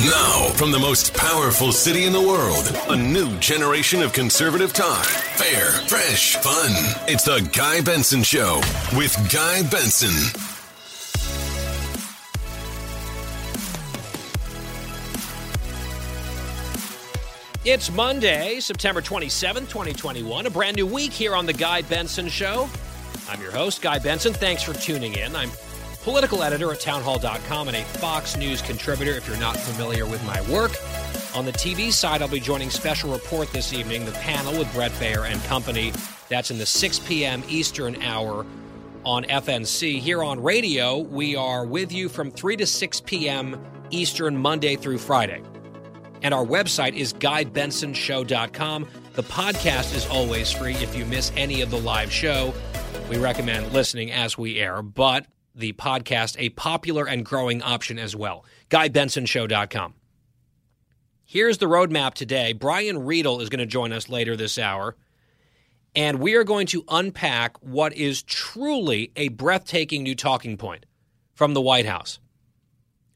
Now, from the most powerful city in the world, a new generation of conservative talk. Fair, fresh, fun. It's the Guy Benson Show with Guy Benson. It's Monday, September 27th, 2021, a brand new week here on The Guy Benson Show. I'm your host, Guy Benson. Thanks for tuning in. I'm political editor at townhall.com and a Fox News contributor if you're not familiar with my work. On the TV side, I'll be joining special report this evening, the panel with Bret Baier and company. That's in the 6 p.m. Eastern hour on FNC. Here on radio, we are with you from 3 to 6 p.m. Eastern, Monday through Friday. And our website is GuyBensonShow.com. The podcast is always free if you miss any of the live show. We recommend listening as we air, but the podcast a popular and growing option as well. GuyBensonShow.com. Here's the roadmap today. Brian Riedel is going to join us later this hour, and we are going to unpack what is truly a breathtaking new talking point from the White House.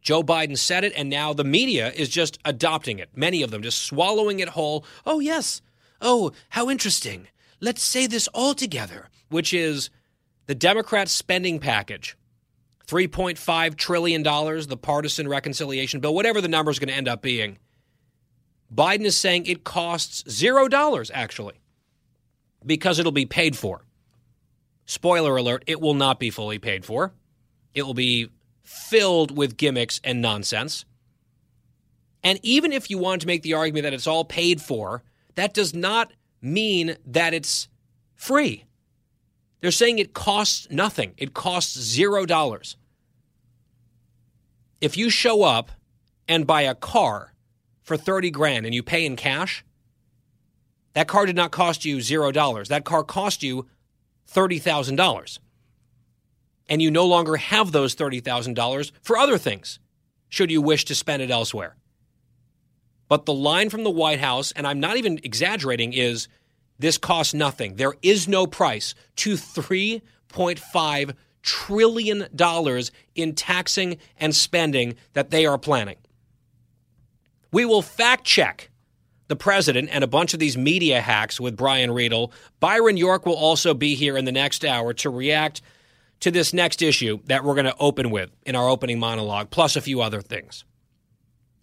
Joe Biden said it, and now the media is just adopting it. Many of them just swallowing it whole. Oh, yes. Oh, how interesting. Let's say this all together, which is the Democrat spending package $3.5 trillion, the partisan reconciliation bill, whatever the number is going to end up being. Biden is saying it costs $0, actually, because it'll be paid for. Spoiler alert, it will not be fully paid for. It will be filled with gimmicks and nonsense. And even if you want to make the argument that it's all paid for, that does not mean that it's free. They're saying it costs nothing, it costs zero dollars. If you show up and buy a car for 30 grand and you pay in cash, that car did not cost you zero dollars. That car cost you $30,000 and you no longer have those $30,000 for other things, should you wish to spend it elsewhere. But the line from the White House, and I'm not even exaggerating, is this costs nothing. There is no price to $3.5 trillion in taxing and spending that they are planning. We will fact check the president and a bunch of these media hacks with Brian Riedel. Byron York will also be here in the next hour to react to this next issue that we're going to open with in our opening monologue, plus a few other things.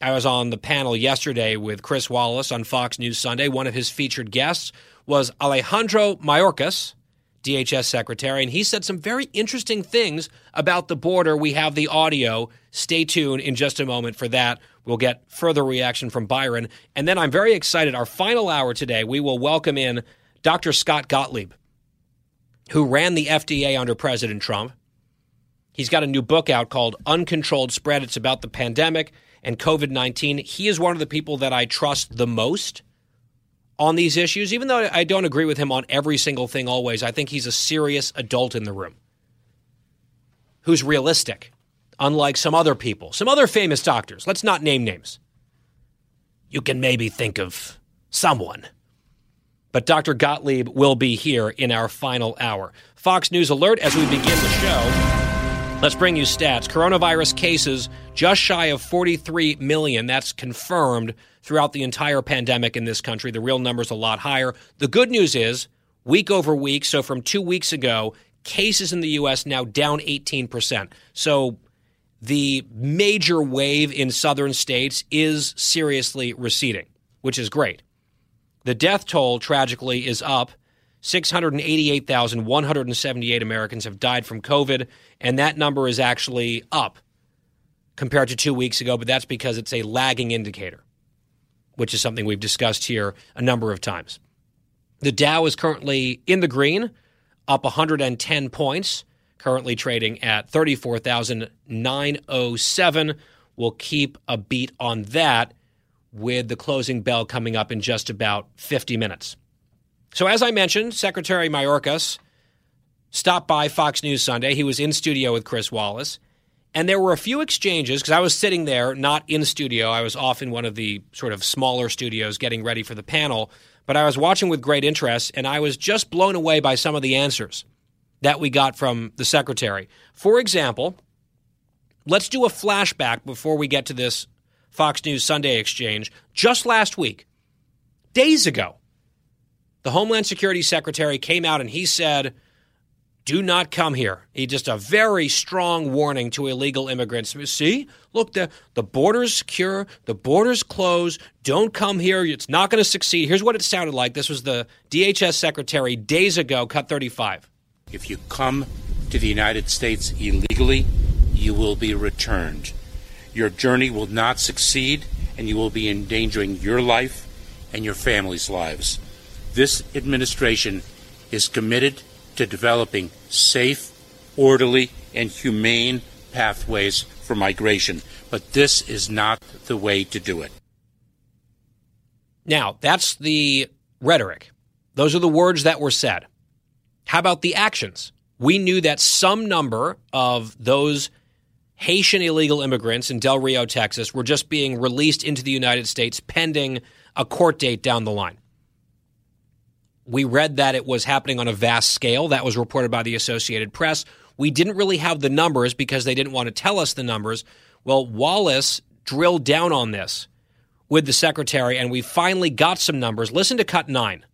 I was on the panel yesterday with Chris Wallace on Fox News Sunday. One of his featured guests was Alejandro Mayorkas, DHS secretary, and he said some very interesting things about the border. We have the audio. Stay tuned in just a moment for that. We'll get further reaction from Byron. And then I'm very excited. Our final hour today, we will welcome in Dr. Scott Gottlieb who ran the FDA under President Trump. He's got a new book out called Uncontrolled Spread. It's about the pandemic and COVID 19. He is one of the people that I trust the most on these issues, even though I don't agree with him on every single thing always. I think he's a serious adult in the room who's realistic, unlike some other people, some other famous doctors. Let's not name names. You can maybe think of someone. But Dr. Gottlieb will be here in our final hour. Fox News alert as we begin the show. Let's bring you stats. Coronavirus cases just shy of 43 million. That's confirmed throughout the entire pandemic in this country. The real number's a lot higher. The good news is, week over week, so from two weeks ago, cases in the U.S. now down 18%. So the major wave in southern states is seriously receding, which is great. The death toll, tragically, is up. 688,178 Americans have died from COVID, and that number is actually up compared to two weeks ago, but that's because it's a lagging indicator, which is something we've discussed here a number of times. The Dow is currently in the green, up 110 points, currently trading at 34,907. We'll keep a beat on that with the closing bell coming up in just about 50 minutes. So, as I mentioned, Secretary Mayorkas stopped by Fox News Sunday. He was in studio with Chris Wallace. And there were a few exchanges because I was sitting there, not in studio. I was off in one of the sort of smaller studios getting ready for the panel. But I was watching with great interest, and I was just blown away by some of the answers that we got from the secretary. For example, let's do a flashback before we get to this Fox News Sunday exchange. Just last week, days ago, the Homeland Security Secretary came out and he said, do not come here. He just a very strong warning to illegal immigrants. See, look, the, the border's secure, the border's closed. Don't come here. It's not going to succeed. Here's what it sounded like. This was the DHS secretary days ago, cut 35. If you come to the United States illegally, you will be returned. Your journey will not succeed, and you will be endangering your life and your family's lives. This administration is committed to developing safe, orderly, and humane pathways for migration. But this is not the way to do it. Now, that's the rhetoric. Those are the words that were said. How about the actions? We knew that some number of those Haitian illegal immigrants in Del Rio, Texas, were just being released into the United States pending a court date down the line. We read that it was happening on a vast scale. That was reported by the Associated Press. We didn't really have the numbers because they didn't want to tell us the numbers. Well, Wallace drilled down on this with the secretary, and we finally got some numbers. Listen to cut nine.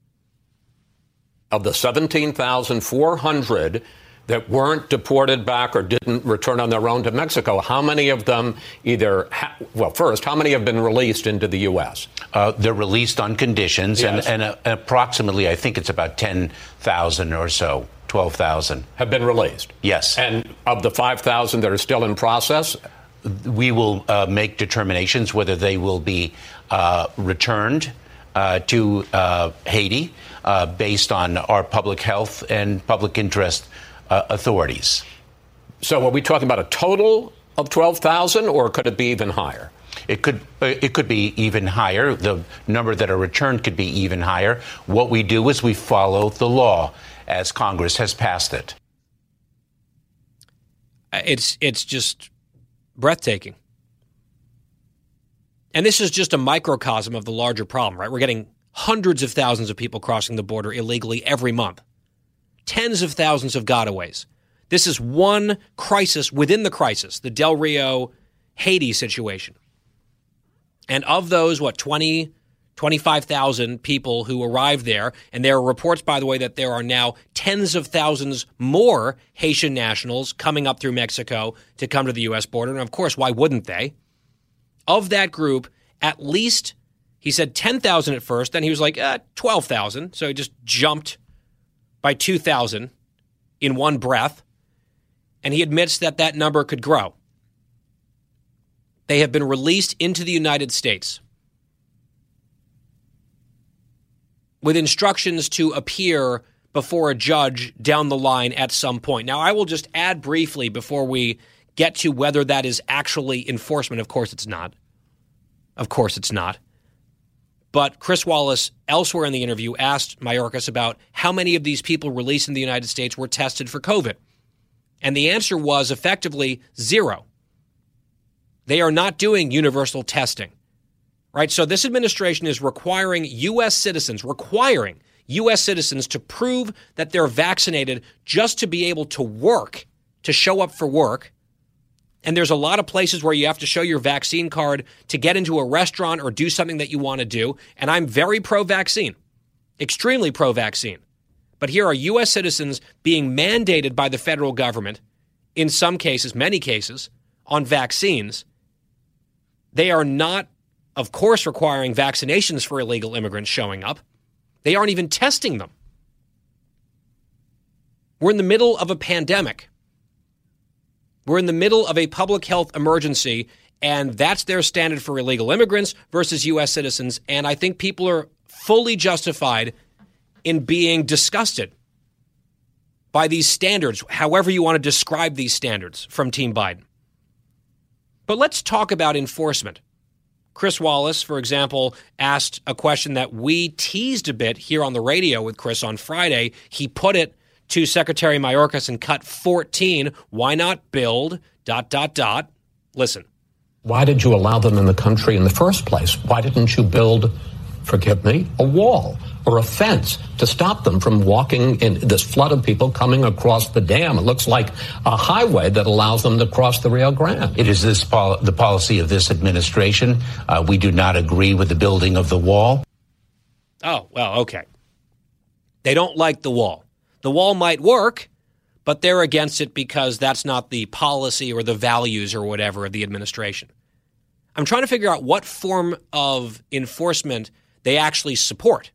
Of the 17,400 that weren't deported back or didn't return on their own to Mexico, how many of them either, ha- well, first, how many have been released into the U.S.? Uh, they're released on conditions, Yes. and, and uh, approximately, I think it's about 10,000 or so, 12,000. Have been released. Yes. And of the 5,000 that are still in process, we will uh, make determinations whether they will be uh, returned uh, to uh, Haiti uh, based on our public health and public interest uh, authorities. so are we talking about a total of 12,000 or could it be even higher? It could uh, it could be even higher. The number that are returned could be even higher. What we do is we follow the law as Congress has passed it. It's it's just breathtaking. And this is just a microcosm of the larger problem, right? We're getting hundreds of thousands of people crossing the border illegally every month. Tens of thousands of gotaways. This is one crisis within the crisis, the Del Rio Haiti situation. And of those, what, 20, 25,000 people who arrived there, and there are reports, by the way, that there are now tens of thousands more Haitian nationals coming up through Mexico to come to the U.S. border. And of course, why wouldn't they? Of that group, at least, he said 10,000 at first, then he was like, uh, 12,000. So he just jumped by 2,000 in one breath. And he admits that that number could grow. They have been released into the United States with instructions to appear before a judge down the line at some point. Now, I will just add briefly before we get to whether that is actually enforcement. Of course, it's not. Of course, it's not. But Chris Wallace, elsewhere in the interview, asked Mayorkas about how many of these people released in the United States were tested for COVID. And the answer was effectively zero. They are not doing universal testing, right? So this administration is requiring U.S. citizens, requiring U.S. citizens to prove that they're vaccinated just to be able to work, to show up for work. And there's a lot of places where you have to show your vaccine card to get into a restaurant or do something that you want to do. And I'm very pro vaccine, extremely pro vaccine. But here are U.S. citizens being mandated by the federal government, in some cases, many cases, on vaccines. They are not, of course, requiring vaccinations for illegal immigrants showing up. They aren't even testing them. We're in the middle of a pandemic. We're in the middle of a public health emergency, and that's their standard for illegal immigrants versus U.S. citizens. And I think people are fully justified in being disgusted by these standards, however you want to describe these standards from Team Biden. But let's talk about enforcement. Chris Wallace, for example, asked a question that we teased a bit here on the radio with Chris on Friday. He put it to Secretary Mayorkas and cut 14. Why not build dot dot dot? Listen. Why did you allow them in the country in the first place? Why didn't you build, forgive me, a wall or a fence to stop them from walking in this flood of people coming across the dam? It looks like a highway that allows them to cross the Rio Grande. It is this pol- the policy of this administration. Uh, we do not agree with the building of the wall. Oh, well, okay. They don't like the wall. The wall might work, but they're against it because that's not the policy or the values or whatever of the administration. I'm trying to figure out what form of enforcement they actually support.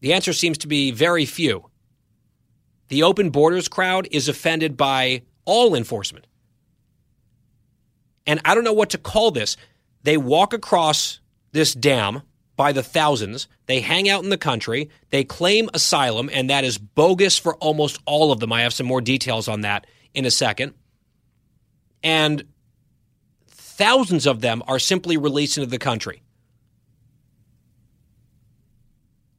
The answer seems to be very few. The open borders crowd is offended by all enforcement. And I don't know what to call this. They walk across this dam by the thousands. They hang out in the country. They claim asylum, and that is bogus for almost all of them. I have some more details on that in a second. And thousands of them are simply released into the country.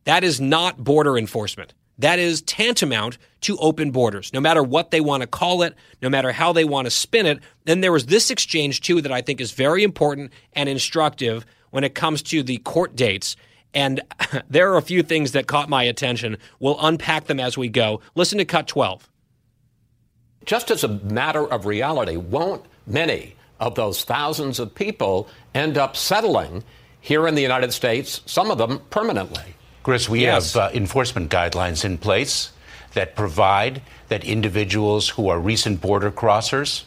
That is not border enforcement. That is tantamount to open borders, no matter what they want to call it, no matter how they want to spin it. Then there was this exchange, too, that I think is very important and instructive when it comes to the court dates. And there are a few things that caught my attention. We'll unpack them as we go. Listen to Cut 12. Just as a matter of reality, won't many of those thousands of people end up settling here in the United States, some of them permanently? Chris, we yes. have uh, enforcement guidelines in place that provide that individuals who are recent border crossers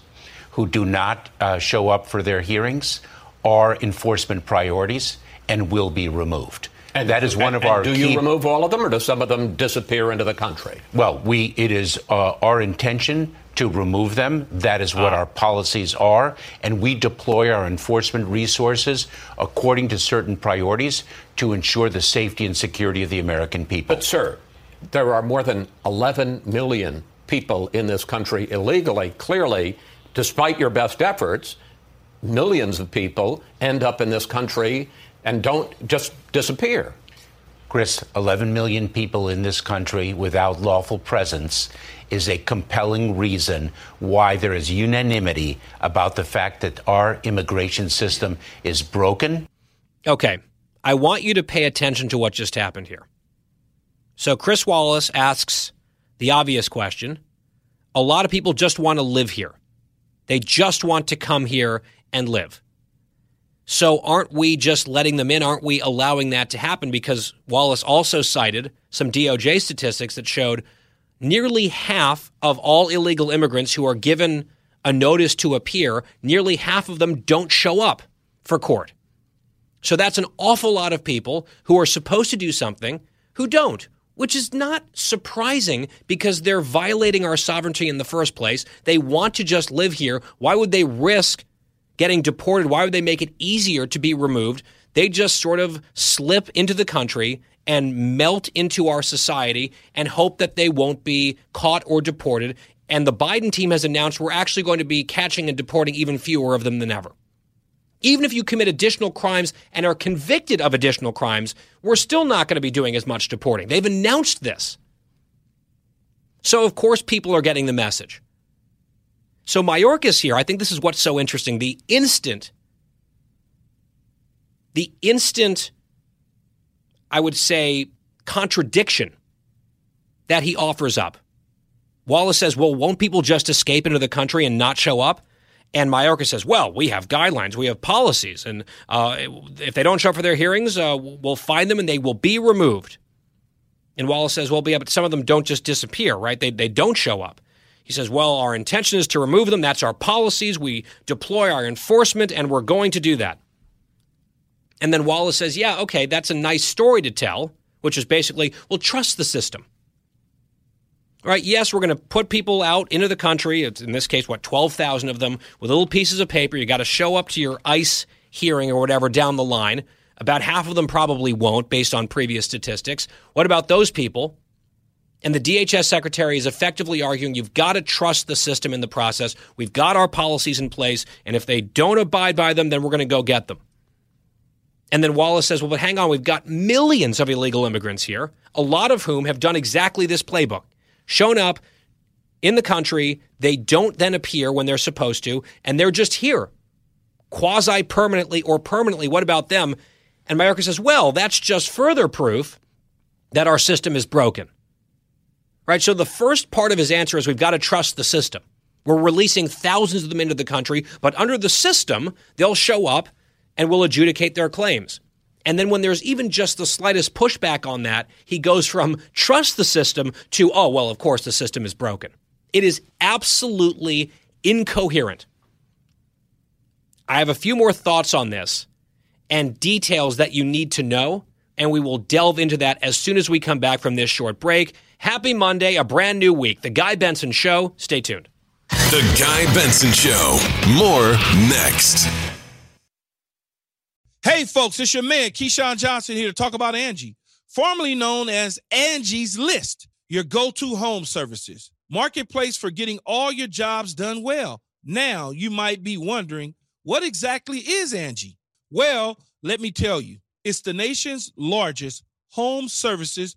who do not uh, show up for their hearings are enforcement priorities and will be removed. And that is one of and our. Do key... you remove all of them, or do some of them disappear into the country? Well, we it is uh, our intention to remove them. That is what ah. our policies are. And we deploy our enforcement resources according to certain priorities to ensure the safety and security of the American people. But, sir, there are more than 11 million people in this country illegally. Clearly, despite your best efforts, millions of people end up in this country and don't just disappear. Chris, 11 million people in this country without lawful presence is a compelling reason why there is unanimity about the fact that our immigration system is broken. Okay. I want you to pay attention to what just happened here. So, Chris Wallace asks the obvious question a lot of people just want to live here, they just want to come here and live. So, aren't we just letting them in? Aren't we allowing that to happen? Because Wallace also cited some DOJ statistics that showed nearly half of all illegal immigrants who are given a notice to appear, nearly half of them don't show up for court. So that's an awful lot of people who are supposed to do something who don't, which is not surprising because they're violating our sovereignty in the first place. They want to just live here. Why would they risk getting deported? Why would they make it easier to be removed? They just sort of slip into the country and melt into our society and hope that they won't be caught or deported. And the Biden team has announced we're actually going to be catching and deporting even fewer of them than ever. Even if you commit additional crimes and are convicted of additional crimes, we're still not going to be doing as much deporting. They've announced this. So, of course, people are getting the message. So, Mayorkas here, I think this is what's so interesting. The instant, the instant I would say, contradiction that he offers up. Wallace says, well, won't people just escape into the country and not show up? And Mayorkas says, well, we have guidelines, we have policies, and uh, if they don't show up for their hearings, uh, we'll find them and they will be removed. And Wallace says, well, yeah, but some of them don't just disappear, right? They, they don't show up. He says, well, our intention is to remove them. That's our policies. We deploy our enforcement, and we're going to do that. And then Wallace says, yeah, okay, that's a nice story to tell, which is basically, well, trust the system. All right, yes, we're going to put people out into the country. It's in this case, what, 12,000 of them with little pieces of paper. You got to show up to your ICE hearing or whatever down the line. About half of them probably won't, based on previous statistics. What about those people? And the DHS secretary is effectively arguing you've got to trust the system in the process. We've got our policies in place. And if they don't abide by them, then we're going to go get them. And then Wallace says, well, but hang on, we've got millions of illegal immigrants here, a lot of whom have done exactly this playbook shown up in the country. They don't then appear when they're supposed to, and they're just here, quasi permanently or permanently. What about them? And Mayorkas says, well, that's just further proof that our system is broken. Right? So the first part of his answer is we've got to trust the system. We're releasing thousands of them into the country, but under the system, they'll show up and we'll adjudicate their claims. And then when there's even just the slightest pushback on that, he goes from trust the system to, oh, well, of course the system is broken. It is absolutely incoherent. I have a few more thoughts on this and details that you need to know, and we will delve into that as soon as we come back from this short break. Happy Monday, a brand new week. The Guy Benson Show. Stay tuned. The Guy Benson Show. More next. Hey, folks, it's your man, Keyshawn Johnson, here to talk about Angie, formerly known as Angie's List, your go to home services marketplace for getting all your jobs done well. Now, you might be wondering, what exactly is Angie? Well, let me tell you, it's the nation's largest home services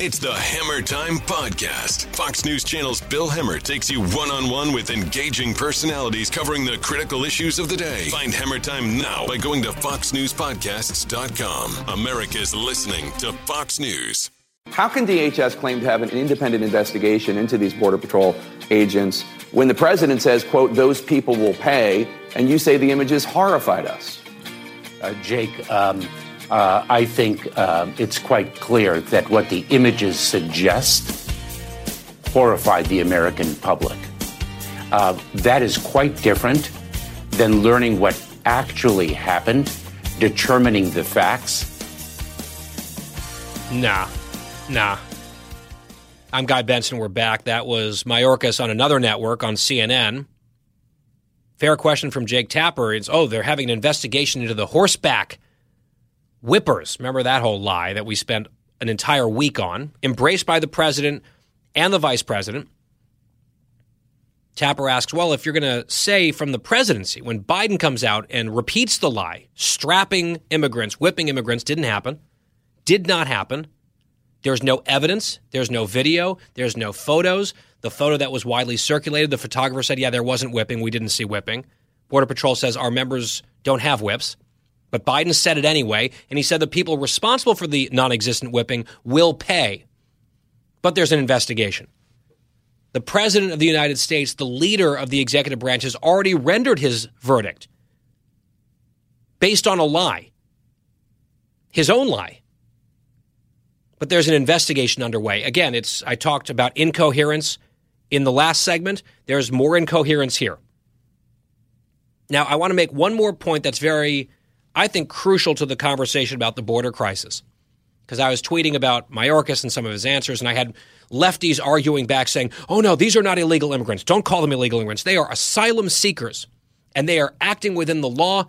It's the Hemmer Time Podcast. Fox News Channel's Bill Hemmer takes you one on one with engaging personalities covering the critical issues of the day. Find Hemmer Time now by going to FoxNewsPodcasts.com. America's listening to Fox News. How can DHS claim to have an independent investigation into these Border Patrol agents when the president says, quote, those people will pay, and you say the images horrified us? Uh, Jake, um, uh, I think uh, it's quite clear that what the images suggest horrified the American public. Uh, that is quite different than learning what actually happened, determining the facts. Nah, nah. I'm Guy Benson. We're back. That was Mayorkas on another network on CNN. Fair question from Jake Tapper. It's, oh, they're having an investigation into the horseback whippers. Remember that whole lie that we spent an entire week on, embraced by the president and the vice president. Tapper asks, well, if you're going to say from the presidency, when Biden comes out and repeats the lie, strapping immigrants, whipping immigrants didn't happen, did not happen. There's no evidence, there's no video, there's no photos. The photo that was widely circulated, the photographer said, yeah, there wasn't whipping. We didn't see whipping. Border Patrol says our members don't have whips. But Biden said it anyway, and he said the people responsible for the non existent whipping will pay. But there's an investigation. The President of the United States, the leader of the executive branch, has already rendered his verdict based on a lie, his own lie. But there's an investigation underway. Again, it's I talked about incoherence in the last segment. There's more incoherence here. Now, I want to make one more point that's very I think, crucial to the conversation about the border crisis. Because I was tweeting about Mayorkas and some of his answers, and I had lefties arguing back saying, oh no, these are not illegal immigrants. Don't call them illegal immigrants. They are asylum seekers, and they are acting within the law.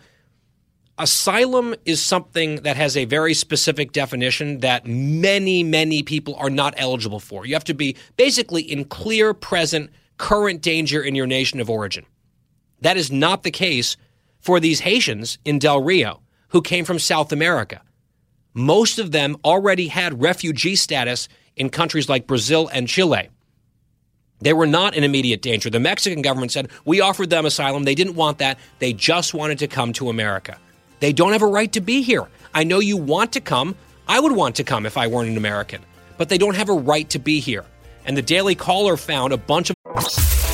Asylum is something that has a very specific definition that many, many people are not eligible for. You have to be basically in clear, present, current danger in your nation of origin. That is not the case for these Haitians in Del Rio who came from South America. Most of them already had refugee status in countries like Brazil and Chile. They were not in immediate danger. The Mexican government said, We offered them asylum. They didn't want that. They just wanted to come to America. They don't have a right to be here. I know you want to come. I would want to come if I weren't an American, but they don't have a right to be here. And the Daily Caller found a bunch of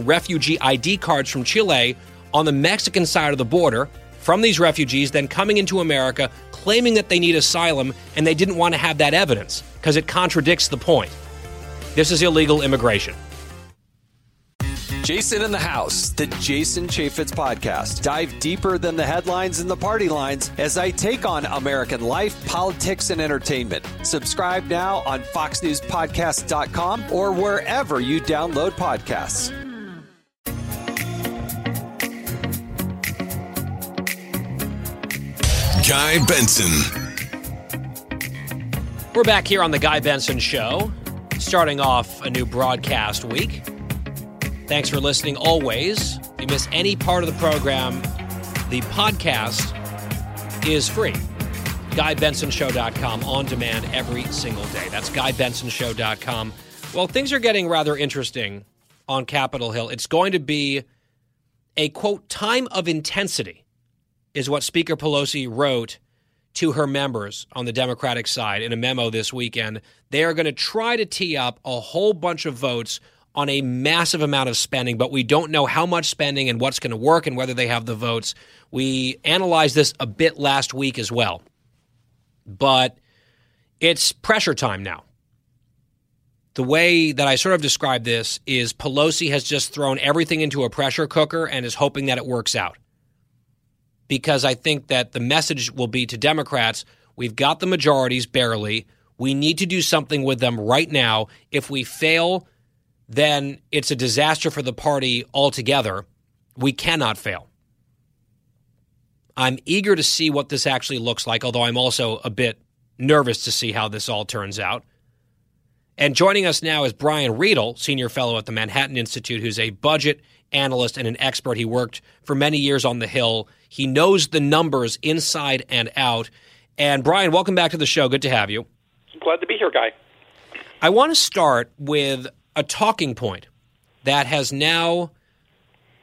refugee ID cards from Chile on the Mexican side of the border from these refugees, then coming into America, claiming that they need asylum, and they didn't want to have that evidence because it contradicts the point. This is illegal immigration. Jason in the House, the Jason Chaffetz podcast. Dive deeper than the headlines and the party lines as I take on American life, politics, and entertainment. Subscribe now on FoxNewsPodcast.com or wherever you download podcasts. Guy Benson. We're back here on the Guy Benson Show, starting off a new broadcast week. Thanks for listening always. If you miss any part of the program, the podcast is free. GuyBensonShow.com on demand every single day. That's GuyBensonShow.com. Well, things are getting rather interesting on Capitol Hill. It's going to be a quote, time of intensity, is what Speaker Pelosi wrote to her members on the Democratic side in a memo this weekend. They are going to try to tee up a whole bunch of votes on a massive amount of spending, but we don't know how much spending and what's going to work and whether they have the votes. We analyzed this a bit last week as well. But it's pressure time now. The way that I sort of describe this is Pelosi has just thrown everything into a pressure cooker and is hoping that it works out. Because I think that the message will be to Democrats we've got the majorities barely. We need to do something with them right now. If we fail, then it's a disaster for the party altogether. We cannot fail. I'm eager to see what this actually looks like, although I'm also a bit nervous to see how this all turns out. And joining us now is Brian Riedel, senior fellow at the Manhattan Institute, who's a budget analyst and an expert. He worked for many years on the Hill. He knows the numbers inside and out. And Brian, welcome back to the show. Good to have you. Glad to be here, Guy. I want to start with a talking point that has now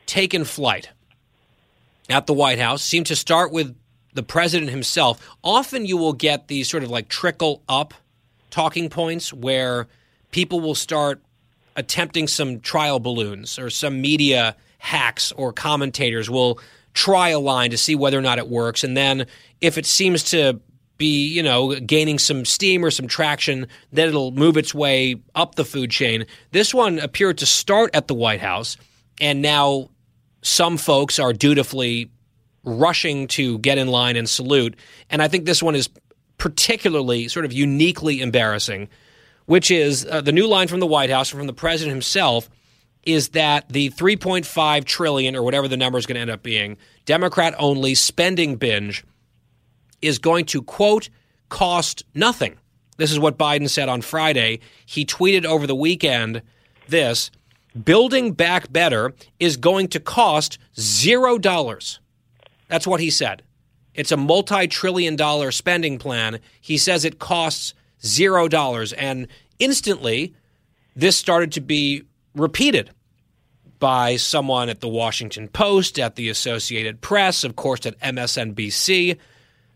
taken flight at the White House seemed to start with the president himself. Often you will get these sort of like trickle up talking points where people will start attempting some trial balloons or some media hacks or commentators will try a line to see whether or not it works. And then if it seems to be, you know, gaining some steam or some traction, then it'll move its way up the food chain. This one appeared to start at the White House, and now some folks are dutifully rushing to get in line and salute. And I think this one is particularly sort of uniquely embarrassing, which is uh, the new line from the White House and from the president himself is that the 3.5 trillion or whatever the number is going to end up being democrat only spending binge is going to, quote, cost nothing. This is what Biden said on Friday. He tweeted over the weekend this building back better is going to cost zero dollars. That's what he said. It's a multi trillion dollar spending plan. He says it costs zero dollars. And instantly, this started to be repeated by someone at the Washington Post, at the Associated Press, of course, at MSNBC.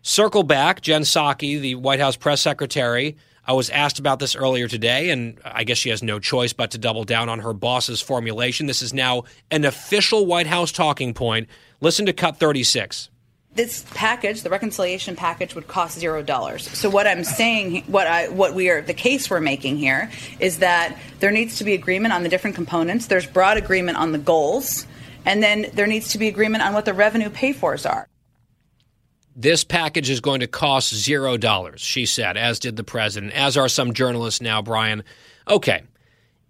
Circle back, Jen Psaki, the White House press secretary, I was asked about this earlier today, and I guess she has no choice but to double down on her boss's formulation. This is now an official White House talking point. Listen to cut 36. This package, the reconciliation package, would cost zero dollars. So what I'm saying, what I, what we are, the case we're making here is that there needs to be agreement on the different components. There's broad agreement on the goals, and then there needs to be agreement on what the revenue pay fors are. This package is going to cost zero dollars, she said, as did the president, as are some journalists now, Brian. Okay.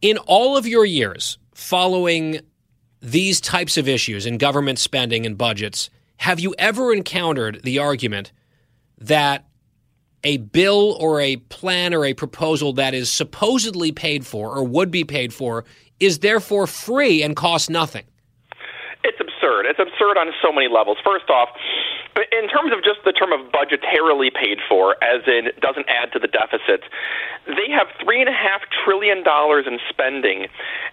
In all of your years following these types of issues in government spending and budgets, have you ever encountered the argument that a bill or a plan or a proposal that is supposedly paid for or would be paid for is therefore free and costs nothing? It's absurd. It's absurd on so many levels. First off, in terms of just the term of budgetarily paid for, as in doesn't add to the deficits, they have three and a half trillion dollars in spending,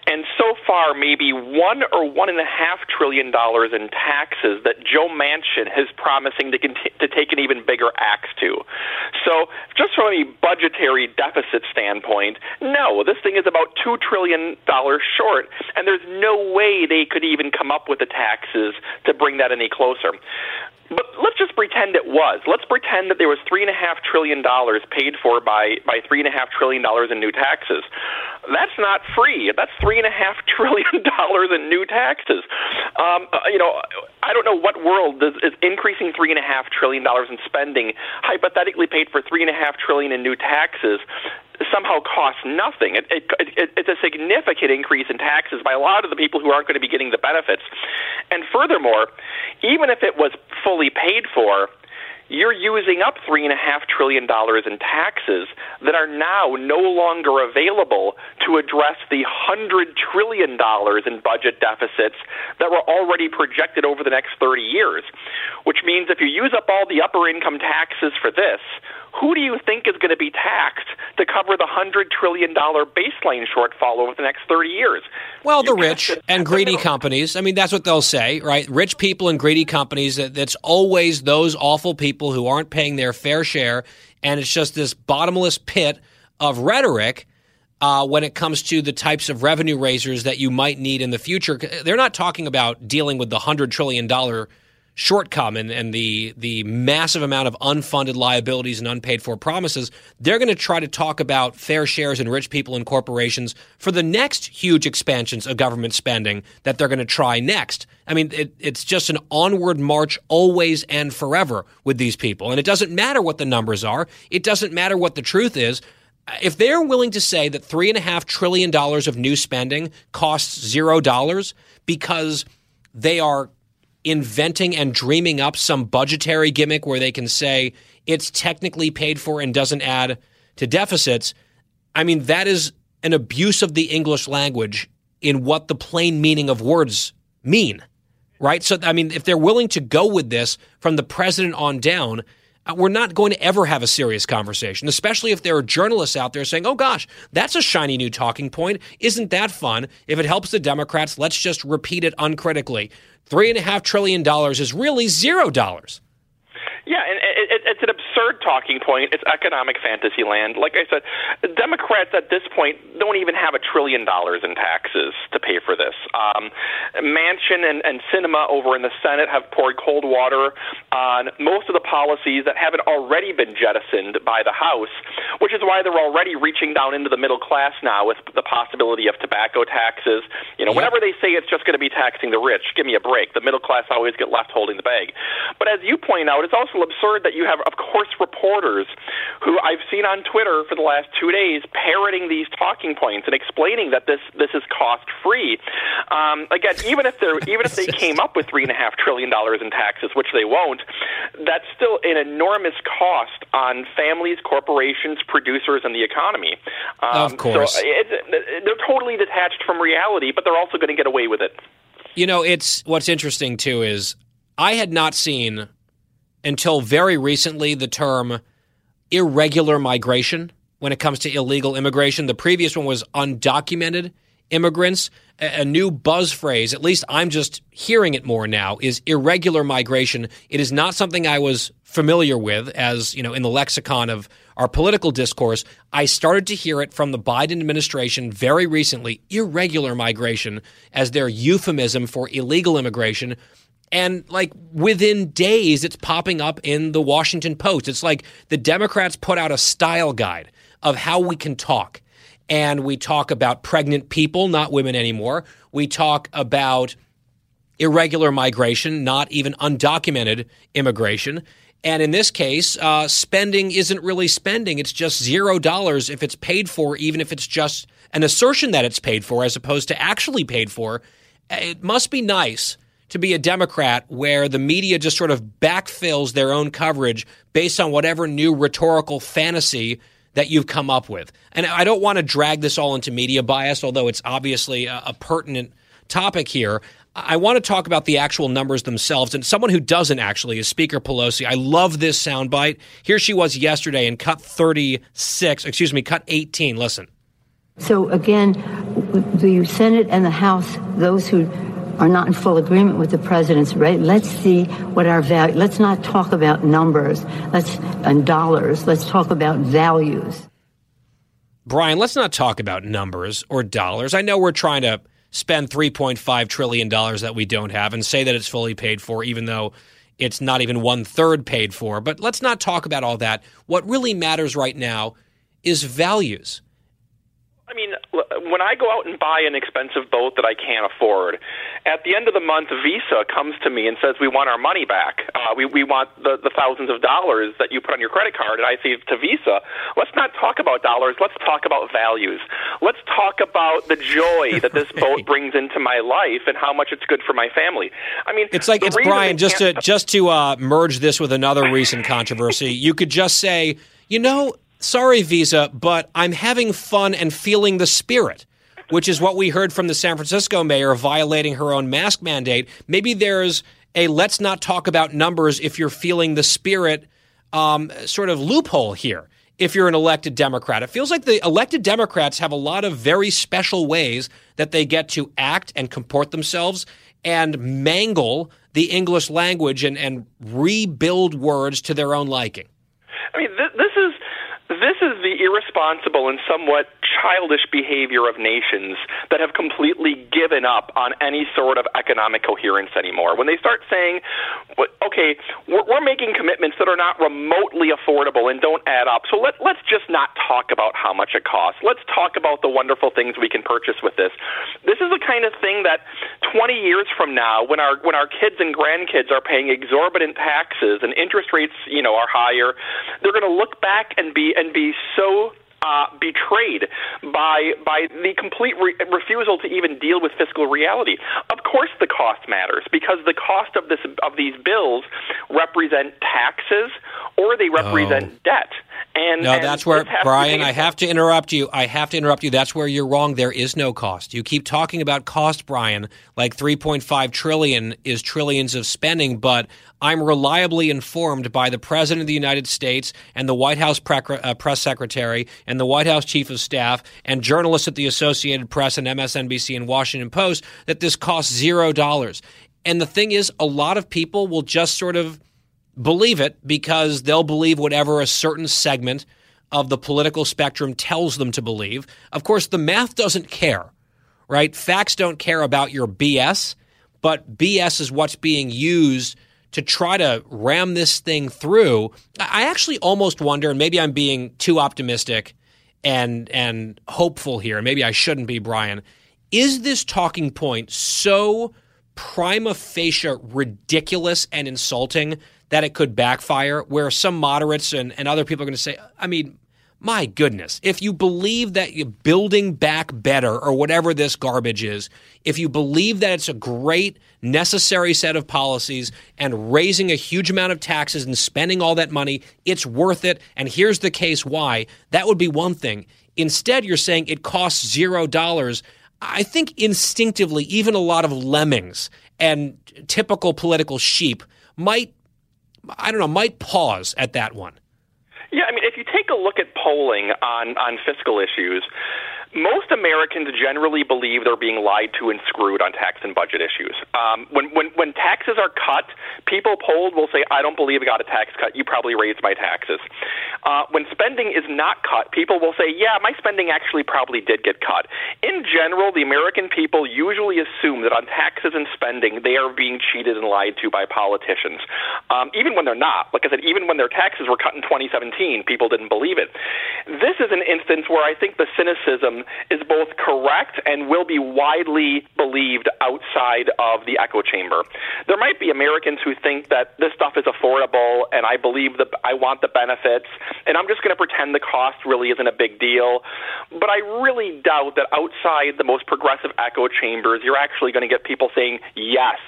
and so far maybe one or one and a half trillion dollars in taxes that Joe Manchin is promising to conti- to take an even bigger axe to. So, just from a budgetary deficit standpoint, no, this thing is about two trillion dollars short, and there's no way they could even come up with the taxes to bring that any closer. But let's just pretend it was. Let's pretend that there was three and a half trillion dollars paid for by by three and a half trillion dollars in new taxes. That's not free. That's three and a half trillion dollars in new taxes. Um, uh, you know, I don't know what world is, is increasing three and a half trillion dollars in spending, hypothetically paid for three and a half trillion in new taxes, somehow costs nothing. It, it, it, it's a significant increase in taxes by a lot of the people who aren't going to be getting the benefits. And furthermore, even if it was fully paid for, you're using up three and a half trillion dollars in taxes that are now no longer available to address the hundred trillion dollars in budget deficits that were already projected over the next 30 years. Which means if you use up all the upper income taxes for this, who do you think is going to be taxed to cover the hundred trillion dollar baseline shortfall over the next 30 years? Well, the rich and greedy companies. I mean, that's what they'll say, right? Rich people and greedy companies. That's always those awful people who aren't paying their fair share, and it's just this bottomless pit of rhetoric. Uh, when it comes to the types of revenue raisers that you might need in the future, they're not talking about dealing with the hundred trillion shortcoming and the the massive amount of unfunded liabilities and unpaid for promises, they're going to try to talk about fair shares and rich people and corporations for the next huge expansions of government spending that they're going to try next. I mean, it, it's just an onward march always and forever with these people. And it doesn't matter what the numbers are, it doesn't matter what the truth is. If they're willing to say that $3.5 trillion of new spending costs $0 because they are inventing and dreaming up some budgetary gimmick where they can say it's technically paid for and doesn't add to deficits, I mean, that is an abuse of the English language in what the plain meaning of words mean, right? So, I mean, if they're willing to go with this from the president on down, uh, we're not going to ever have a serious conversation, especially if there are journalists out there saying, oh gosh, that's a shiny new talking point. Isn't that fun? If it helps the Democrats, let's just repeat it uncritically. Three and a half trillion dollars is really zero dollars. Yeah, and it, it, it's an absurd talking point. It's economic fantasy land. Like I said, Democrats at this point don't even have a trillion dollars in taxes to pay for this. Um, Manchin and, and Sinema over in the Senate have poured cold water on most of the policies that haven't already been jettisoned by the House, which is why they're already reaching down into the middle class now with the possibility of tobacco taxes. You know, whenever they say it's just going to be taxing the rich, give me a break. The middle class always get left holding the bag. But as you point out, it's also absurd that you have, of course, reporters who I've seen on Twitter for the last two days parroting these talking points and explaining that this this is cost free. Um, again, even if they're even if they came up with three and a half trillion dollars in taxes, which they won't, that's still an enormous cost on families, corporations, producers, and the economy. Um, of course, so it's, they're totally detached from reality, but they're also going to get away with it. You know, it's what's interesting too is I had not seen until very recently the term irregular migration when it comes to illegal immigration. The previous one was undocumented immigrants. A, new buzz phrase, at least I'm just hearing it more now, is irregular migration. It is not something I was familiar with as, you know, in the lexicon of our political discourse. I started to hear it from the Biden administration very recently, irregular migration as their euphemism for illegal immigration And like within days, it's popping up in the Washington Post. It's like the Democrats put out a style guide of how we can talk. And we talk about pregnant people, not women anymore. We talk about irregular migration, not even undocumented immigration. And in this case, uh, spending isn't really spending. It's just zero dollars if it's paid for, even if it's just an assertion that it's paid for as opposed to actually paid for. It must be nice to be a Democrat where the media just sort of backfills their own coverage based on whatever new rhetorical fantasy that you've come up with. And I don't want to drag this all into media bias, although it's obviously a, a pertinent topic here. I want to talk about the actual numbers themselves. And someone who doesn't actually is Speaker Pelosi. I love this soundbite. Here she was yesterday in cut 36, excuse me, cut 18. Listen. So again, the Senate and the House, those who are not in full agreement with the president's rate. Let's see what our value. Let's not talk about numbers. Let's and dollars. Let's talk about values. Brian, let's not talk about numbers or dollars. I know we're trying to spend 3.5 trillion dollars that we don't have and say that it's fully paid for, even though it's not even one third paid for. But let's not talk about all that. What really matters right now is values. I mean, when I go out and buy an expensive boat that I can't afford, at the end of the month, Visa comes to me and says, "We want our money back. Uh, we we want the the thousands of dollars that you put on your credit card." And I say to Visa, "Let's not talk about dollars. Let's talk about values. Let's talk about the joy that this boat brings into my life and how much it's good for my family." I mean, it's like it's Brian. Just to just to uh, merge this with another recent controversy, you could just say, you know sorry, Visa, but I'm having fun and feeling the spirit, which is what we heard from the San Francisco mayor violating her own mask mandate. Maybe there's a let's not talk about numbers if you're feeling the spirit um, sort of loophole here. If you're an elected Democrat, it feels like the elected Democrats have a lot of very special ways that they get to act and comport themselves and mangle the English language and, and rebuild words to their own liking. I mean, th- this is this is the irresponsible and somewhat childish behavior of nations that have completely given up on any sort of economic coherence anymore. When they start saying, okay, we're, making commitments that are not remotely affordable and don't add up, so let, let's just not talk about how much it costs. Let's talk about the wonderful things we can purchase with this. This is the kind of thing that 20 years from now, when our, when our kids and grandkids are paying exorbitant taxes and interest rates, you know, are higher, they're going to look back and be and be so uh, betrayed by by the complete re- refusal to even deal with fiscal reality. Of course, the cost matters because the cost of this of these bills represent taxes or they represent oh. debt. And, no, and that's where Brian. I have to interrupt you. I have to interrupt you. That's where you're wrong. There is no cost. You keep talking about cost, Brian, like 3.5 trillion is trillions of spending, but I'm reliably informed by the President of the United States and the White House uh, press secretary and the White House chief of staff and journalists at the Associated Press and MSNBC and Washington Post that this costs zero dollars. And the thing is, a lot of people will just sort of believe it because they'll believe whatever a certain segment of the political spectrum tells them to believe. Of course, the math doesn't care, right? Facts don't care about your BS, but BS is what's being used to try to ram this thing through. I actually almost wonder, and maybe I'm being too optimistic and and hopeful here. Maybe I shouldn't be, Brian. Is this talking point so prima facie ridiculous and insulting that it could backfire? Where some moderates and, and other people are going to say, I mean, my goodness, if you believe that you're building back better or whatever this garbage is, if you believe that it's a great, necessary set of policies and raising a huge amount of taxes and spending all that money, it's worth it. And here's the case why, that would be one thing. Instead, you're saying it costs zero dollars. I think instinctively, even a lot of lemmings and typical political sheep might, I don't know, might pause at that one. Yeah, I mean, if you take a look at polling on on fiscal issues, most Americans generally believe they're being lied to and screwed on tax and budget issues. Um, when, when, when taxes are cut, people polled will say, I don't believe I got a tax cut. You probably raised my taxes. Uh, when spending is not cut, people will say, Yeah, my spending actually probably did get cut. In general, the American people usually assume that on taxes and spending, they are being cheated and lied to by politicians, um, even when they're not. Like I said, even when their taxes were cut in 2017, people didn't believe it. This is an instance where I think the cynicism is both correct and will be widely believed outside of the echo chamber. There might be Americans who think that this stuff is affordable and I believe that I want the benefits and I'm just going to pretend the cost really isn't a big deal. But I really doubt that outside the most progressive echo chambers, you're actually going to get people saying, yes,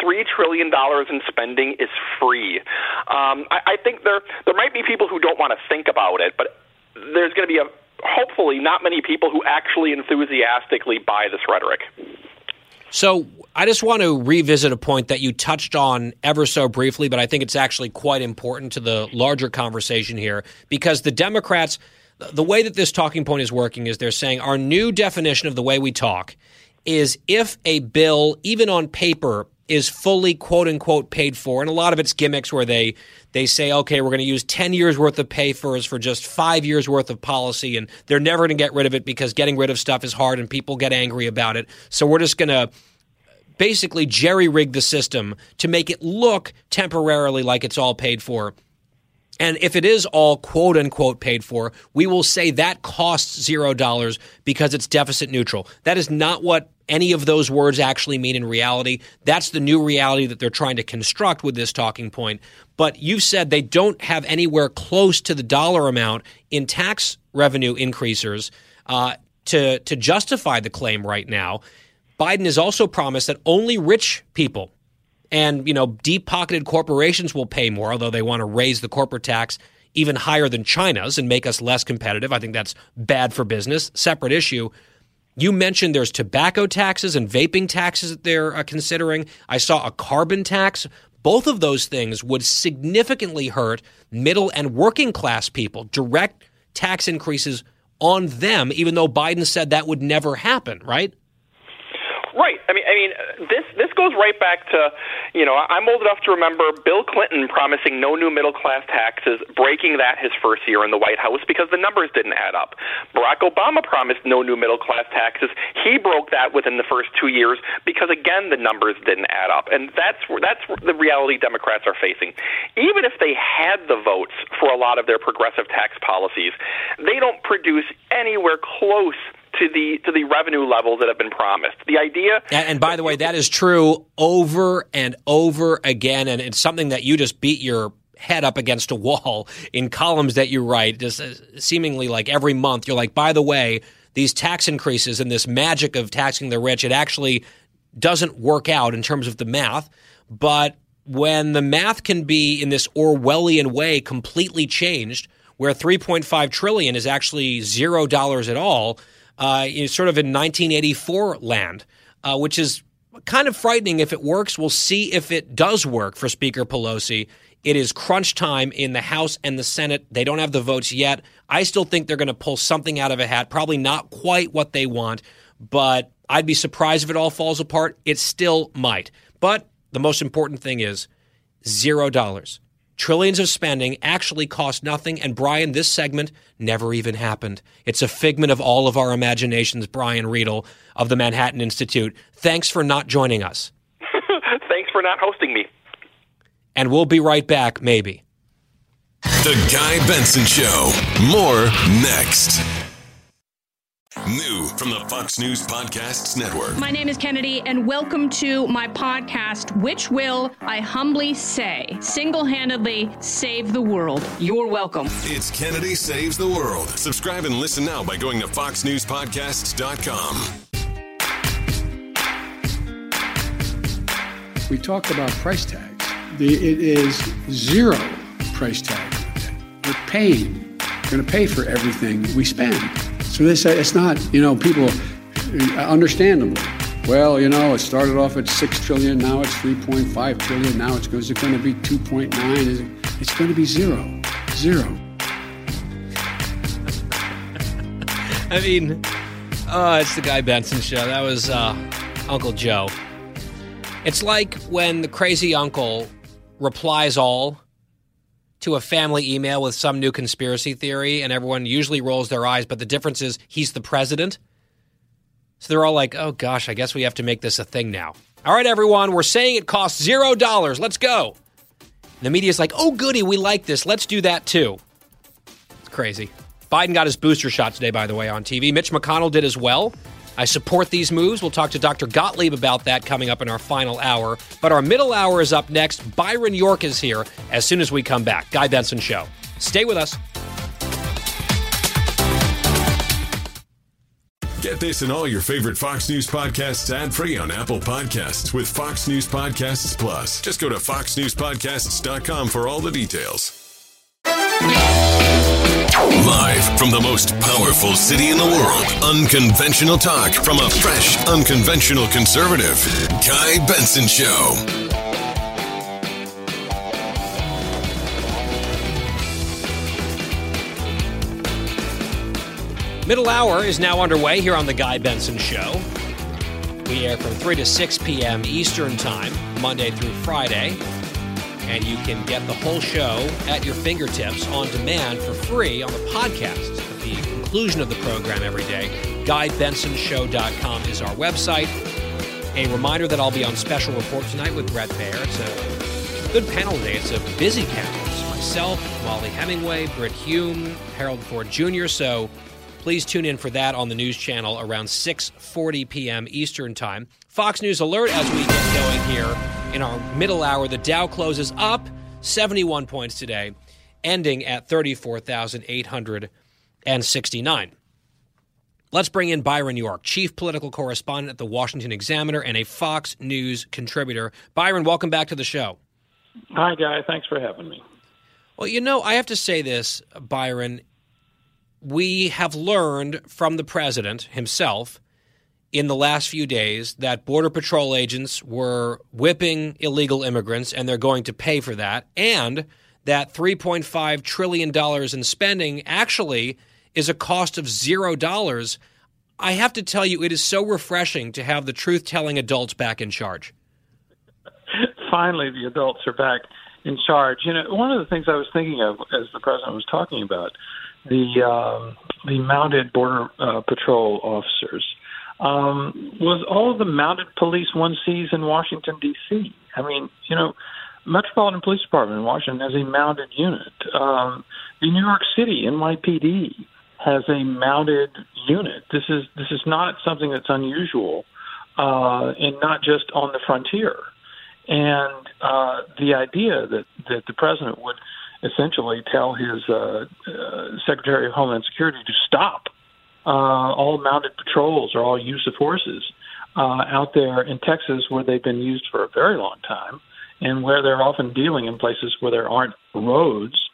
three trillion dollars in spending is free. Um, I, I think there there might be people who don't want to think about it, but there's going to be a hopefully not many people who actually enthusiastically buy this rhetoric. So I just want to revisit a point that you touched on ever so briefly, but I think it's actually quite important to the larger conversation here because the Democrats, the way that this talking point is working is they're saying our new definition of the way we talk is if a bill, even on paper, is fully quote unquote paid for, and a lot of it's gimmicks where they they say, okay, we're going to use ten years worth of pay for us for just five years worth of policy, and they're never going to get rid of it because getting rid of stuff is hard and people get angry about it. So we're just going to basically jerry rig the system to make it look temporarily like it's all paid for. And if it is all quote unquote paid for, we will say that costs zero dollars because it's deficit neutral. That is not what any of those words actually mean in reality. That's the new reality that they're trying to construct with this talking point. But you've said they don't have anywhere close to the dollar amount in tax revenue increasers uh, to to justify the claim right now. Biden has also promised that only rich people and, you know, deep pocketed corporations will pay more, although they want to raise the corporate tax even higher than China's and make us less competitive. I think that's bad for business. Separate issue. You mentioned there's tobacco taxes and vaping taxes that they're uh, considering. I saw a carbon tax. Both of those things would significantly hurt middle and working class people. Direct tax increases on them, even though Biden said that would never happen, right? Right. I mean, I mean, this this goes right back to, you know, I'm old enough to remember Bill Clinton promising no new middle class taxes, breaking that his first year in the White House because the numbers didn't add up. Barack Obama promised no new middle class taxes. He broke that within the first two years because again the numbers didn't add up, and that's that's the reality Democrats are facing. Even if they had the votes for a lot of their progressive tax policies, they don't produce anywhere close to the to the revenue levels that have been promised. The idea and, and by the way, that is true over and over again and it's something that you just beat your head up against a wall in columns that you write just seemingly like every month you're like by the way these tax increases and this magic of taxing the rich it actually doesn't work out in terms of the math but when the math can be in this orwellian way completely changed where 3.5 trillion is actually zero dollars at all uh, sort of in 1984 land, uh, which is kind of frightening if it works. We'll see if it does work for Speaker Pelosi. It is crunch time in the House and the Senate. They don't have the votes yet. I still think they're going to pull something out of a hat, probably not quite what they want, but I'd be surprised if it all falls apart. It still might. But the most important thing is zero dollars. Trillions of spending actually cost nothing. And Brian, this segment never even happened. It's a figment of all of our imaginations, Brian Riedl of the Manhattan Institute. Thanks for not joining us. Thanks for not hosting me. And we'll be right back, maybe. The Guy Benson Show. More next. New from the Fox News Podcasts Network. My name is Kennedy, and welcome to my podcast, which will, I humbly say, single handedly save the world. You're welcome. It's Kennedy Saves the World. Subscribe and listen now by going to FoxNewsPodcasts.com. We talk about price tags. The, it is zero price tag. We're paying, we're going to pay for everything we spend. So they say it's not, you know, people, understandably, well, you know, it started off at 6 trillion, now it's 3.5 trillion, now it's, is it going to be 2.9? Is it, it's going to be zero. Zero. I mean, Uh, it's the Guy Benson show. That was uh, Uncle Joe. It's like when the crazy uncle replies all to a family email with some new conspiracy theory, and everyone usually rolls their eyes, but the difference is he's the president. So they're all like, oh gosh, I guess we have to make this a thing now. All right, everyone, we're saying it costs zero dollars. Let's go. And the media's like, oh goody, we like this. Let's do that too. It's crazy. Biden got his booster shot today, by the way, on TV. Mitch McConnell did as well. I support these moves. We'll talk to Dr. Gottlieb about that coming up in our final hour. But our middle hour is up next. Byron York is here as soon as we come back. Guy Benson Show. Stay with us. Get this and all your favorite Fox News podcasts ad free on Apple Podcasts with Fox News Podcasts Plus. Just go to foxnewspodcasts.com for all the details. Live from the most powerful city in the world, unconventional talk from a fresh, unconventional conservative. Guy Benson Show. Middle hour is now underway here on The Guy Benson Show. We air from 3 to 6 p.m. Eastern Time, Monday through Friday. And you can get the whole show at your fingertips on demand for free on the podcast at the conclusion of the program every day. GuyBensonShow.com is our website. A reminder that I'll be on special report tonight with Bret Baier. It's a good panel today. It's a busy panel. It's myself, Mollie Hemingway, Brit Hume, Harold Ford Jr. So please tune in for that on the news channel around 6:40 p.m. Eastern Time. Fox News alert as we get going here in our middle hour. The Dow closes up 71 points today, ending at 34,869. Let's bring in Byron York, chief political correspondent at the Washington Examiner and a Fox News contributor. Byron, welcome back to the show. Hi, Guy. Thanks for having me. Well, you know, I have to say this, Byron. We have learned from the president himself in the last few days that Border Patrol agents were whipping illegal immigrants and they're going to pay for that, and that $3.5 trillion in spending actually is a cost of zero dollars. I have to tell you, it is so refreshing to have the truth telling adults back in charge. Finally, the adults are back in charge. You know, one of the things I was thinking of as the president was talking about the um, the mounted border uh, patrol officers um, was all the mounted police one sees in Washington D.C. I mean, you know, Metropolitan Police Department in Washington has a mounted unit. Um, the New York City NYPD has a mounted unit. This is this is not something that's unusual, uh, and not just on the frontier. And uh, the idea that that the president would essentially tell his uh, uh, Secretary of Homeland Security to stop uh, all mounted patrols or all use of forces uh, out there in Texas where they've been used for a very long time and where they're often dealing in places where there aren't roads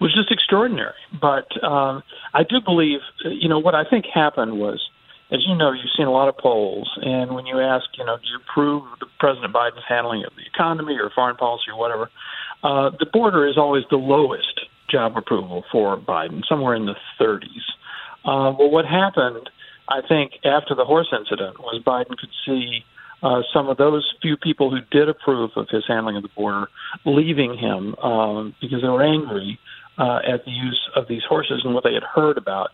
was just extraordinary. But um, I do believe, you know, what I think happened was, as you know, you've seen a lot of polls, and when you ask, you know, do you approve of President Biden's handling of the economy or foreign policy or whatever, uh, the border is always the lowest job approval for Biden, somewhere in the 30s. Uh, well, what happened, I think, after the horse incident was Biden could see uh, some of those few people who did approve of his handling of the border leaving him um, because they were angry uh, at the use of these horses and what they had heard about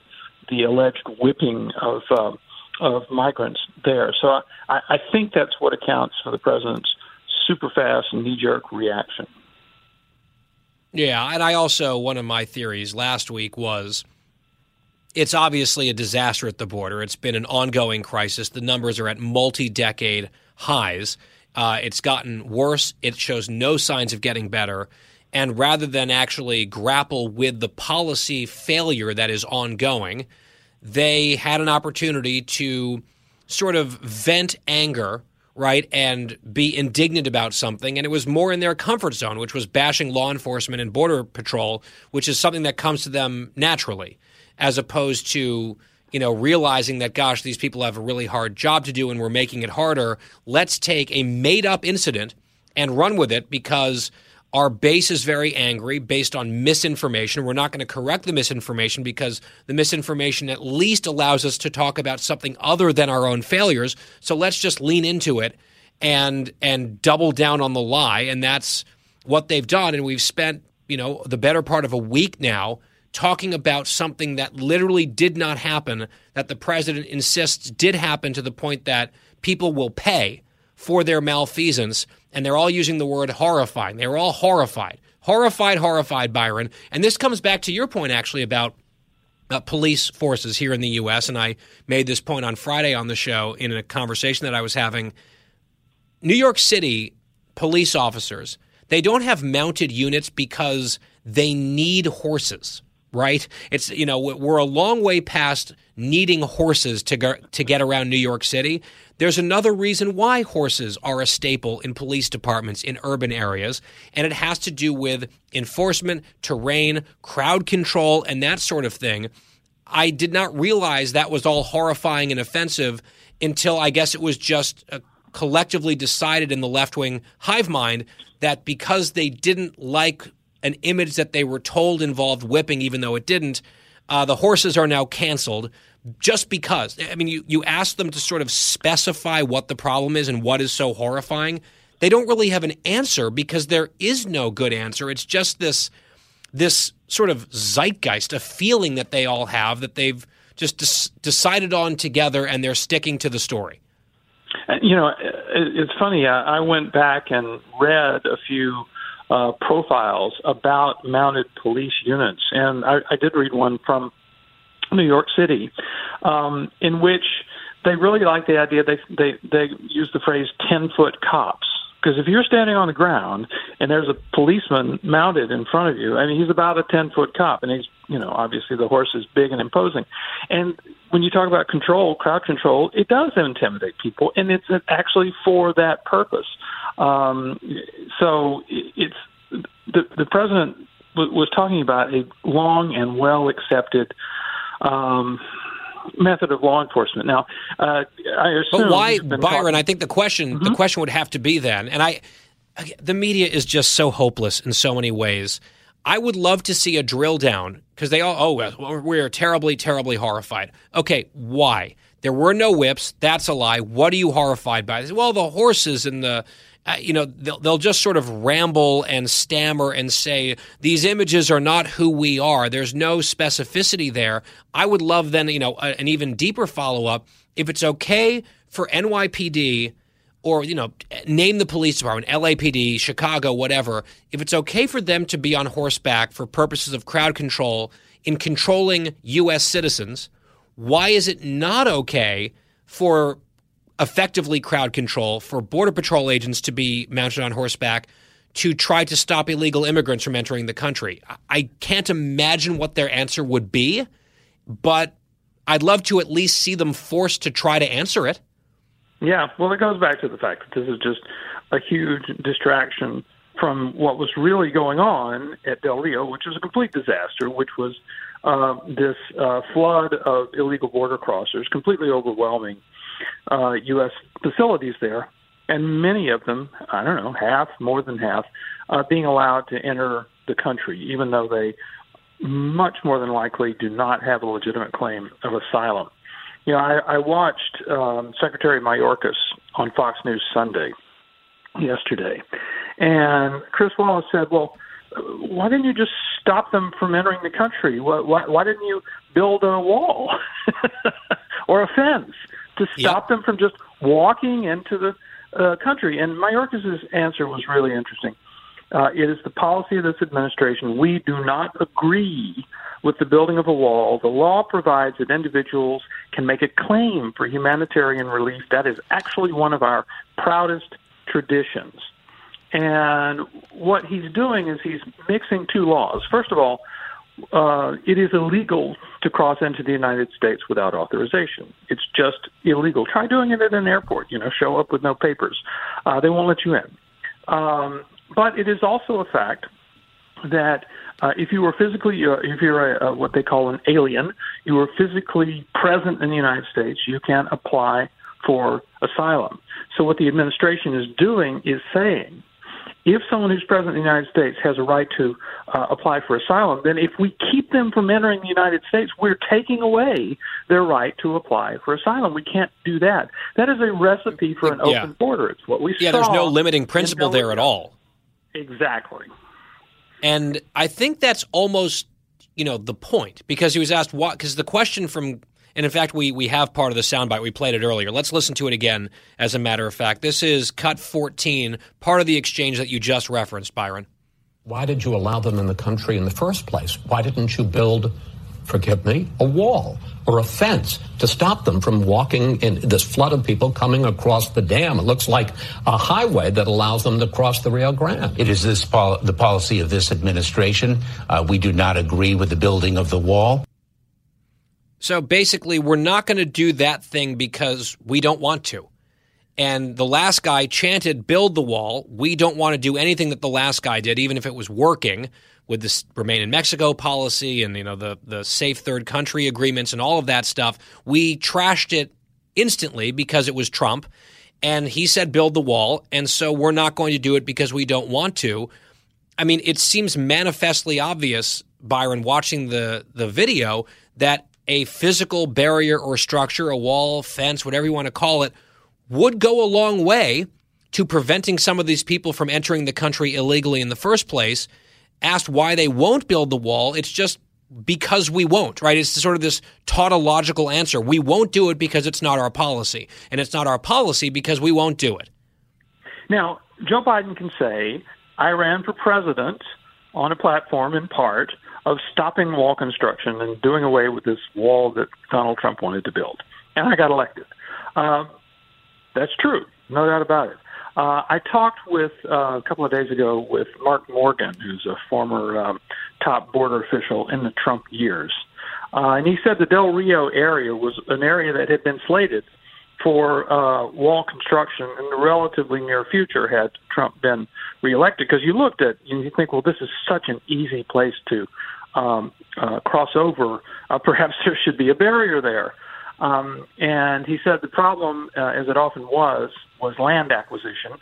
the alleged whipping of uh, of migrants there. So I, I think that's what accounts for the president's super fast knee jerk reaction. Yeah, and I also one of my theories last week was it's obviously a disaster at the border. It's been an ongoing crisis. The numbers are at multi-decade highs. Uh, it's gotten worse. It shows no signs of getting better. And rather than actually grapple with the policy failure that is ongoing, they had an opportunity to sort of vent anger right, and be indignant about something. And it was more in their comfort zone, which was bashing law enforcement and border patrol, which is something that comes to them naturally, as opposed to you know realizing that gosh, these people have a really hard job to do, and we're making it harder. Let's take a made up incident and run with it because Our base is very angry based on misinformation. We're not going to correct the misinformation because the misinformation at least allows us to talk about something other than our own failures. So let's just lean into it and and double down on the lie and that's what they've done and we've spent, you know, the better part of a week now talking about something that literally did not happen that the president insists did happen to the point that people will pay for their malfeasance and they're all using the word horrifying. They're all horrified. Horrified, horrified, Byron. And this comes back to your point, actually, about uh, police forces here in the U.S. And I made this point on Friday on the show in a conversation that I was having. New York City police officers, they don't have mounted units because they need horses right? It's you know we're a long way past needing horses to go, to get around New York City. There's another reason why horses are a staple in police departments in urban areas, and it has to do with enforcement, terrain, crowd control, and that sort of thing. I did not realize that was all horrifying and offensive until I guess it was just uh, collectively decided in the left wing hive mind that because they didn't like an image that they were told involved whipping, even though it didn't. Uh, the horses are now canceled just because. I mean, you, you ask them to sort of specify what the problem is and what is so horrifying. They don't really have an answer because there is no good answer. It's just this this sort of zeitgeist, a feeling that they all have that they've just des- decided on together and they're sticking to the story. Uh, you know, uh, it's funny. Uh, I went back and read a few uh, profiles about mounted police units, and I, I did read one from New York City, um, in which they really like the idea. They they they use the phrase ten foot cops because if you're standing on the ground and there's a policeman mounted in front of you, I mean he's about a ten foot cop, and he's you know obviously the horse is big and imposing, and when you talk about control, crowd control, it does intimidate people, and it's actually for that purpose. Um, so it's the the president w- was talking about a long and well accepted. Um, method of law enforcement. Now, uh, I assume. But why, Byron? Talking- I think the question mm-hmm. the question would have to be then, and I, the media is just so hopeless in so many ways. I would love to see a drill down because they all oh we're terribly terribly horrified. Okay, why? There were no whips. That's a lie. What are you horrified by? Well, the horses and the uh, you know, they'll, they'll just sort of ramble and stammer and say, these images are not who we are. There's no specificity there. I would love then, you know, a, an even deeper follow up. If it's okay for NYPD or, you know, name the police department, LAPD, Chicago, whatever, if it's okay for them to be on horseback for purposes of crowd control in controlling U.S. citizens, why is it not okay for effectively crowd control for Border Patrol agents to be mounted on horseback to try to stop illegal immigrants from entering the country. I can't imagine what their answer would be, but I'd love to at least see them forced to try to answer it. Yeah, well, it goes back to the fact that this is just a huge distraction from what was really going on at Del Rio, which was a complete disaster, which was uh, this uh, flood of illegal border crossers, completely overwhelming uh, U.S. facilities there, and many of them, I don't know, half, more than half, uh, being allowed to enter the country, even though they much more than likely do not have a legitimate claim of asylum. You know, I, I watched um, Secretary Mayorkas on Fox News Sunday yesterday, and Chris Wallace said, "Well, why didn't you just stop them from entering the country? Why, why, why didn't you build a wall or a fence?" to stop yep. them from just walking into the uh, country. And Mayorkas' answer was really interesting. Uh, it is the policy of this administration. We do not agree with the building of a wall. The law provides that individuals can make a claim for humanitarian relief. That is actually one of our proudest traditions. And what he's doing is he's mixing two laws. First of all, uh, it is illegal to cross into the United States without authorization. It's just illegal. Try doing it at an airport. You know, show up with no papers. Uh, they won't let you in. Um, but it is also a fact that uh, if you were physically, uh, if you're a, a, what they call an alien, you were physically present in the United States, you can apply for asylum. So what the administration is doing is saying if someone who's present in the United States has a right to uh, apply for asylum, then if we keep them from entering the United States, we're taking away their right to apply for asylum. We can't do that. That is a recipe for an Yeah. open border. It's what we Yeah, saw. Yeah, there's no limiting principle there at all. Exactly. And I think that's almost, you know, the point because he was asked what, because the question from, and in fact, we, we have part of the soundbite. We played it earlier. Let's listen to it again, as a matter of fact. This is cut 14, part of the exchange that you just referenced, Byron. Why did you allow them in the country in the first place? Why didn't you build, forgive me, a wall or a fence to stop them from walking in this flood of people coming across the dam? It looks like a highway that allows them to cross the Rio Grande. It is this pol- the policy of this administration. Uh, we do not agree with the building of the wall. So basically, we're not going to do that thing because we don't want to. And the last guy chanted, build the wall. We don't want to do anything that the last guy did, even if it was working with this remain in Mexico policy and, you know, the, the safe third country agreements and all of that stuff. We trashed it instantly because it was Trump. And he said, build the wall. And so we're not going to do it because we don't want to. I mean, it seems manifestly obvious, Byron, watching the, the video, that a physical barrier or structure, a wall, fence, whatever you want to call it, would go a long way to preventing some of these people from entering the country illegally in the first place. Asked why they won't build the wall, it's just because we won't, right? It's sort of this tautological answer. We won't do it because it's not our policy. And it's not our policy because we won't do it. Now, Joe Biden can say, I ran for president on a platform in part of stopping wall construction and doing away with this wall that Donald Trump wanted to build. And I got elected. Uh, that's true, no doubt about it. Uh, I talked with uh, a couple of days ago with Mark Morgan, who's a former um, top border official in the Trump years. Uh, and he said the Del Rio area was an area that had been slated for uh, wall construction in the relatively near future had Trump been reelected. Because you looked at, and you think, well, this is such an easy place to um, uh, cross over. Uh, perhaps there should be a barrier there. Um, and he said the problem, uh, as it often was, was land acquisition,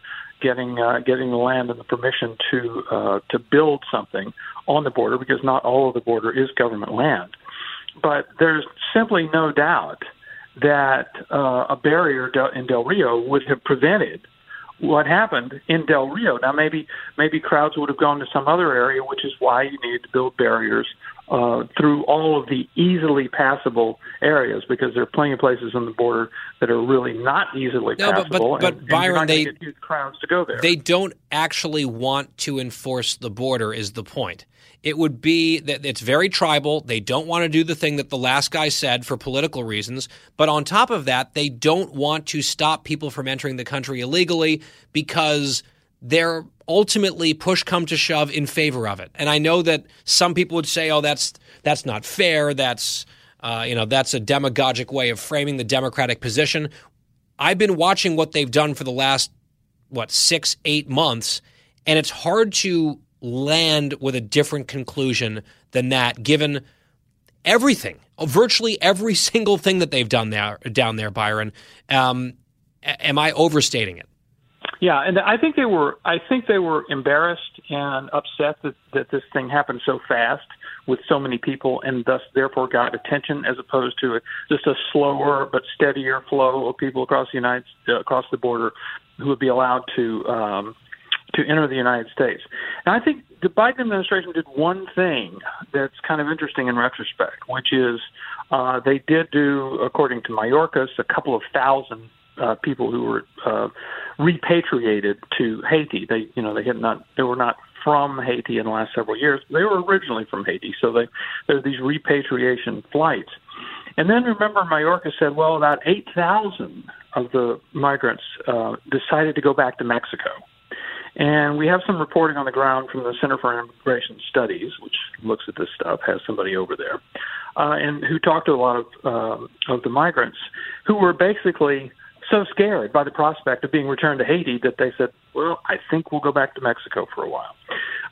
getting uh, getting the land and the permission to uh, to build something on the border, because not all of the border is government land. But there's simply no doubt that uh, a barrier in Del Rio would have prevented what happened in Del Rio. Now, maybe maybe crowds would have gone to some other area, which is why you need to build barriers uh, through all of the easily passable areas, because there are plenty of places on the border that are really not easily No, but- but- passable. but and, and Byron, gonna they- huge crowds to go there. They don't actually want to enforce the border, is the point. It would be that it's very tribal. They don't want to do the thing that the last guy said for political reasons. But on top of that, they don't want to stop people from entering the country illegally because they're ultimately push come to shove in favor of it. And I know that some people would say, "Oh, that's that's not fair. That's uh, you know that's a demagogic way of framing the Democratic position." I've been watching what they've done for the last what six, eight months, and it's hard to land with a different conclusion than that, given everything, virtually every single thing that they've done there down there, Byron. Um, am I overstating it? Yeah, and I think they were. I think they were embarrassed and upset that that this thing happened so fast with so many people, and thus therefore got attention as opposed to just a slower but steadier flow of people across the United uh, across the border who would be allowed to um, to enter the United States. And I think the Biden administration did one thing that's kind of interesting in retrospect, which is uh, they did do, according to Mayorkas, a couple of thousand uh, people who were uh, repatriated to Haiti. They, you know, they had not, they were not from Haiti in the last several years. They were originally from Haiti, so they there are these repatriation flights. And then remember, Mayorkas said, well, about eight thousand of the migrants uh, decided to go back to Mexico. And we have some reporting on the ground from the Center for Immigration Studies, which looks at this stuff, has somebody over there, uh, and who talked to a lot of uh, of the migrants who were basically so scared by the prospect of being returned to Haiti that they said, "Well, I think we'll go back to Mexico for a while."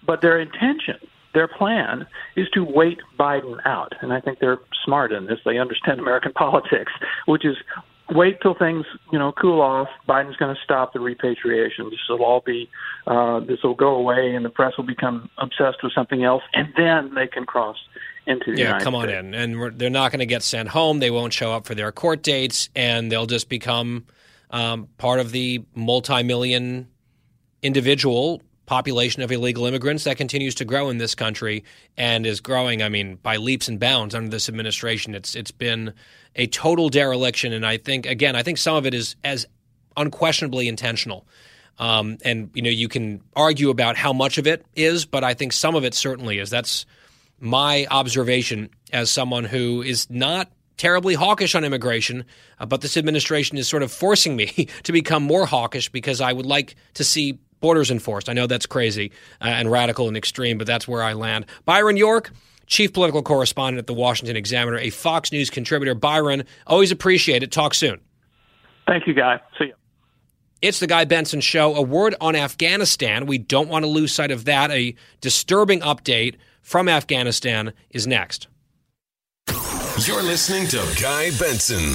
But their intention, their plan, is to wait Biden out, and I think they're smart in this. They understand American politics, which is wait till things you know cool off. Biden's going to stop the repatriation. This will all be uh, this will go away, and the press will become obsessed with something else, and then they can cross into the yeah, United come on States. in. And we're, they're not going to get sent home. They won't show up for their court dates, and they'll just become um, part of the multi-million individual population of illegal immigrants that continues to grow in this country and is growing. I mean, by leaps and bounds under this administration. It's it's been a total dereliction, and I think again, I think some of it is as unquestionably intentional. Um, and you know, you can argue about how much of it is, but I think some of it certainly is. That's my observation as someone who is not terribly hawkish on immigration, uh, but this administration is sort of forcing me to become more hawkish because I would like to see borders enforced. I know that's crazy uh, and radical and extreme, but that's where I land. Byron York, chief political correspondent at the Washington Examiner, a Fox News contributor. Byron, always appreciate it. Talk soon. Thank you, Guy. See you. It's the Guy Benson Show. A word on Afghanistan. We don't want to lose sight of that. A disturbing update from Afghanistan is next. You're listening to Guy Benson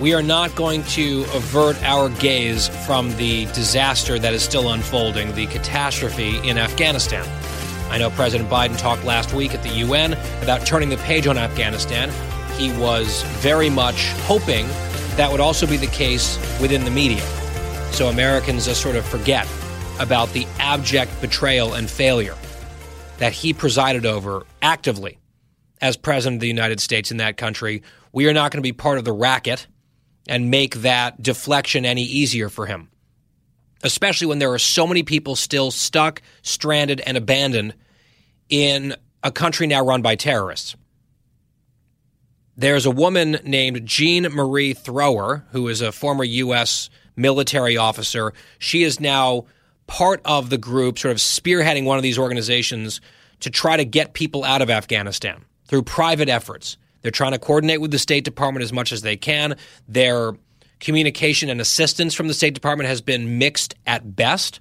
We are not going to avert our gaze from the disaster that is still unfolding, the catastrophe in Afghanistan. I know President Biden talked last week at the UN about turning the page on Afghanistan. He was very much hoping that would also be the case within the media. So Americans just sort of forget about the abject betrayal and failure that he presided over actively as president of the United States in that country. We are not going to be part of the racket and make that deflection any easier for him, especially when there are so many people still stuck, stranded, and abandoned in a country now run by terrorists. There's a woman named Jean Marie Thrower, who is a former U.S. military officer. She is now part of the group, sort of spearheading one of these organizations to try to get people out of Afghanistan through private efforts. They're trying to coordinate with the State Department as much as they can. Their communication and assistance from the State Department has been mixed at best.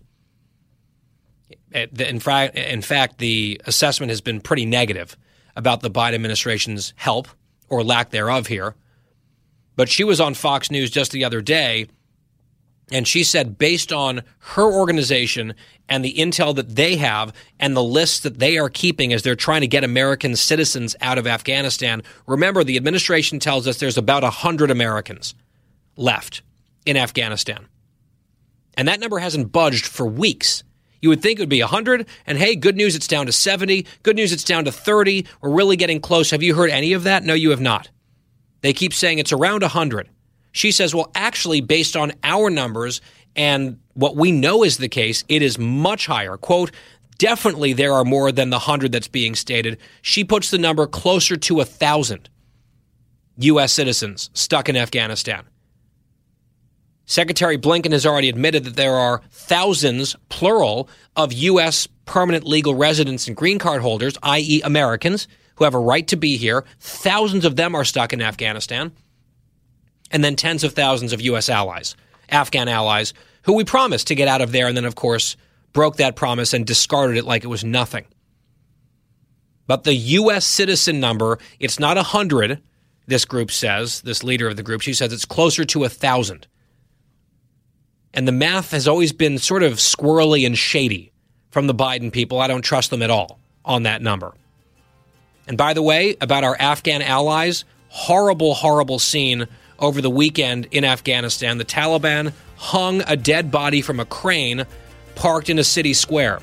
Eh, in fact, the assessment has been pretty negative about the Biden administration's help or lack thereof here. But she was on Fox News just the other day, and she said, based on her organization and the intel that they have and the lists that they are keeping as they're trying to get American citizens out of Afghanistan, remember, the administration tells us there's about 100 Americans left in Afghanistan. And that number hasn't budged for weeks. You would think it would be 100, and hey, good news, it's down to 70. Good news, it's down to 30. We're really getting close. Have you heard any of that? No, you have not. They keep saying it's around 100. She says, well, actually, based on our numbers and what we know is the case, it is much higher. Quote, definitely there are more than the 100 that's being stated. She puts the number closer to 1,000 U.S. citizens stuck in Afghanistan. Secretary Blinken has already admitted that there are thousands, plural, of U.S. permanent legal residents and green card holders, i.e., Americans, who have a right to be here. Thousands of them are stuck in Afghanistan. And then tens of thousands of U.S. allies, Afghan allies, who we promised to get out of there and then, of course, broke that promise and discarded it like it was nothing. But the U.S. citizen number, it's not 100, this group says, this leader of the group. She says it's closer to 1,000. And the math has always been sort of squirrely and shady from the Biden people. I don't trust them at all on that number. And by the way, about our Afghan allies, horrible, horrible scene over the weekend in Afghanistan. The Taliban hung a dead body from a crane parked in a city square.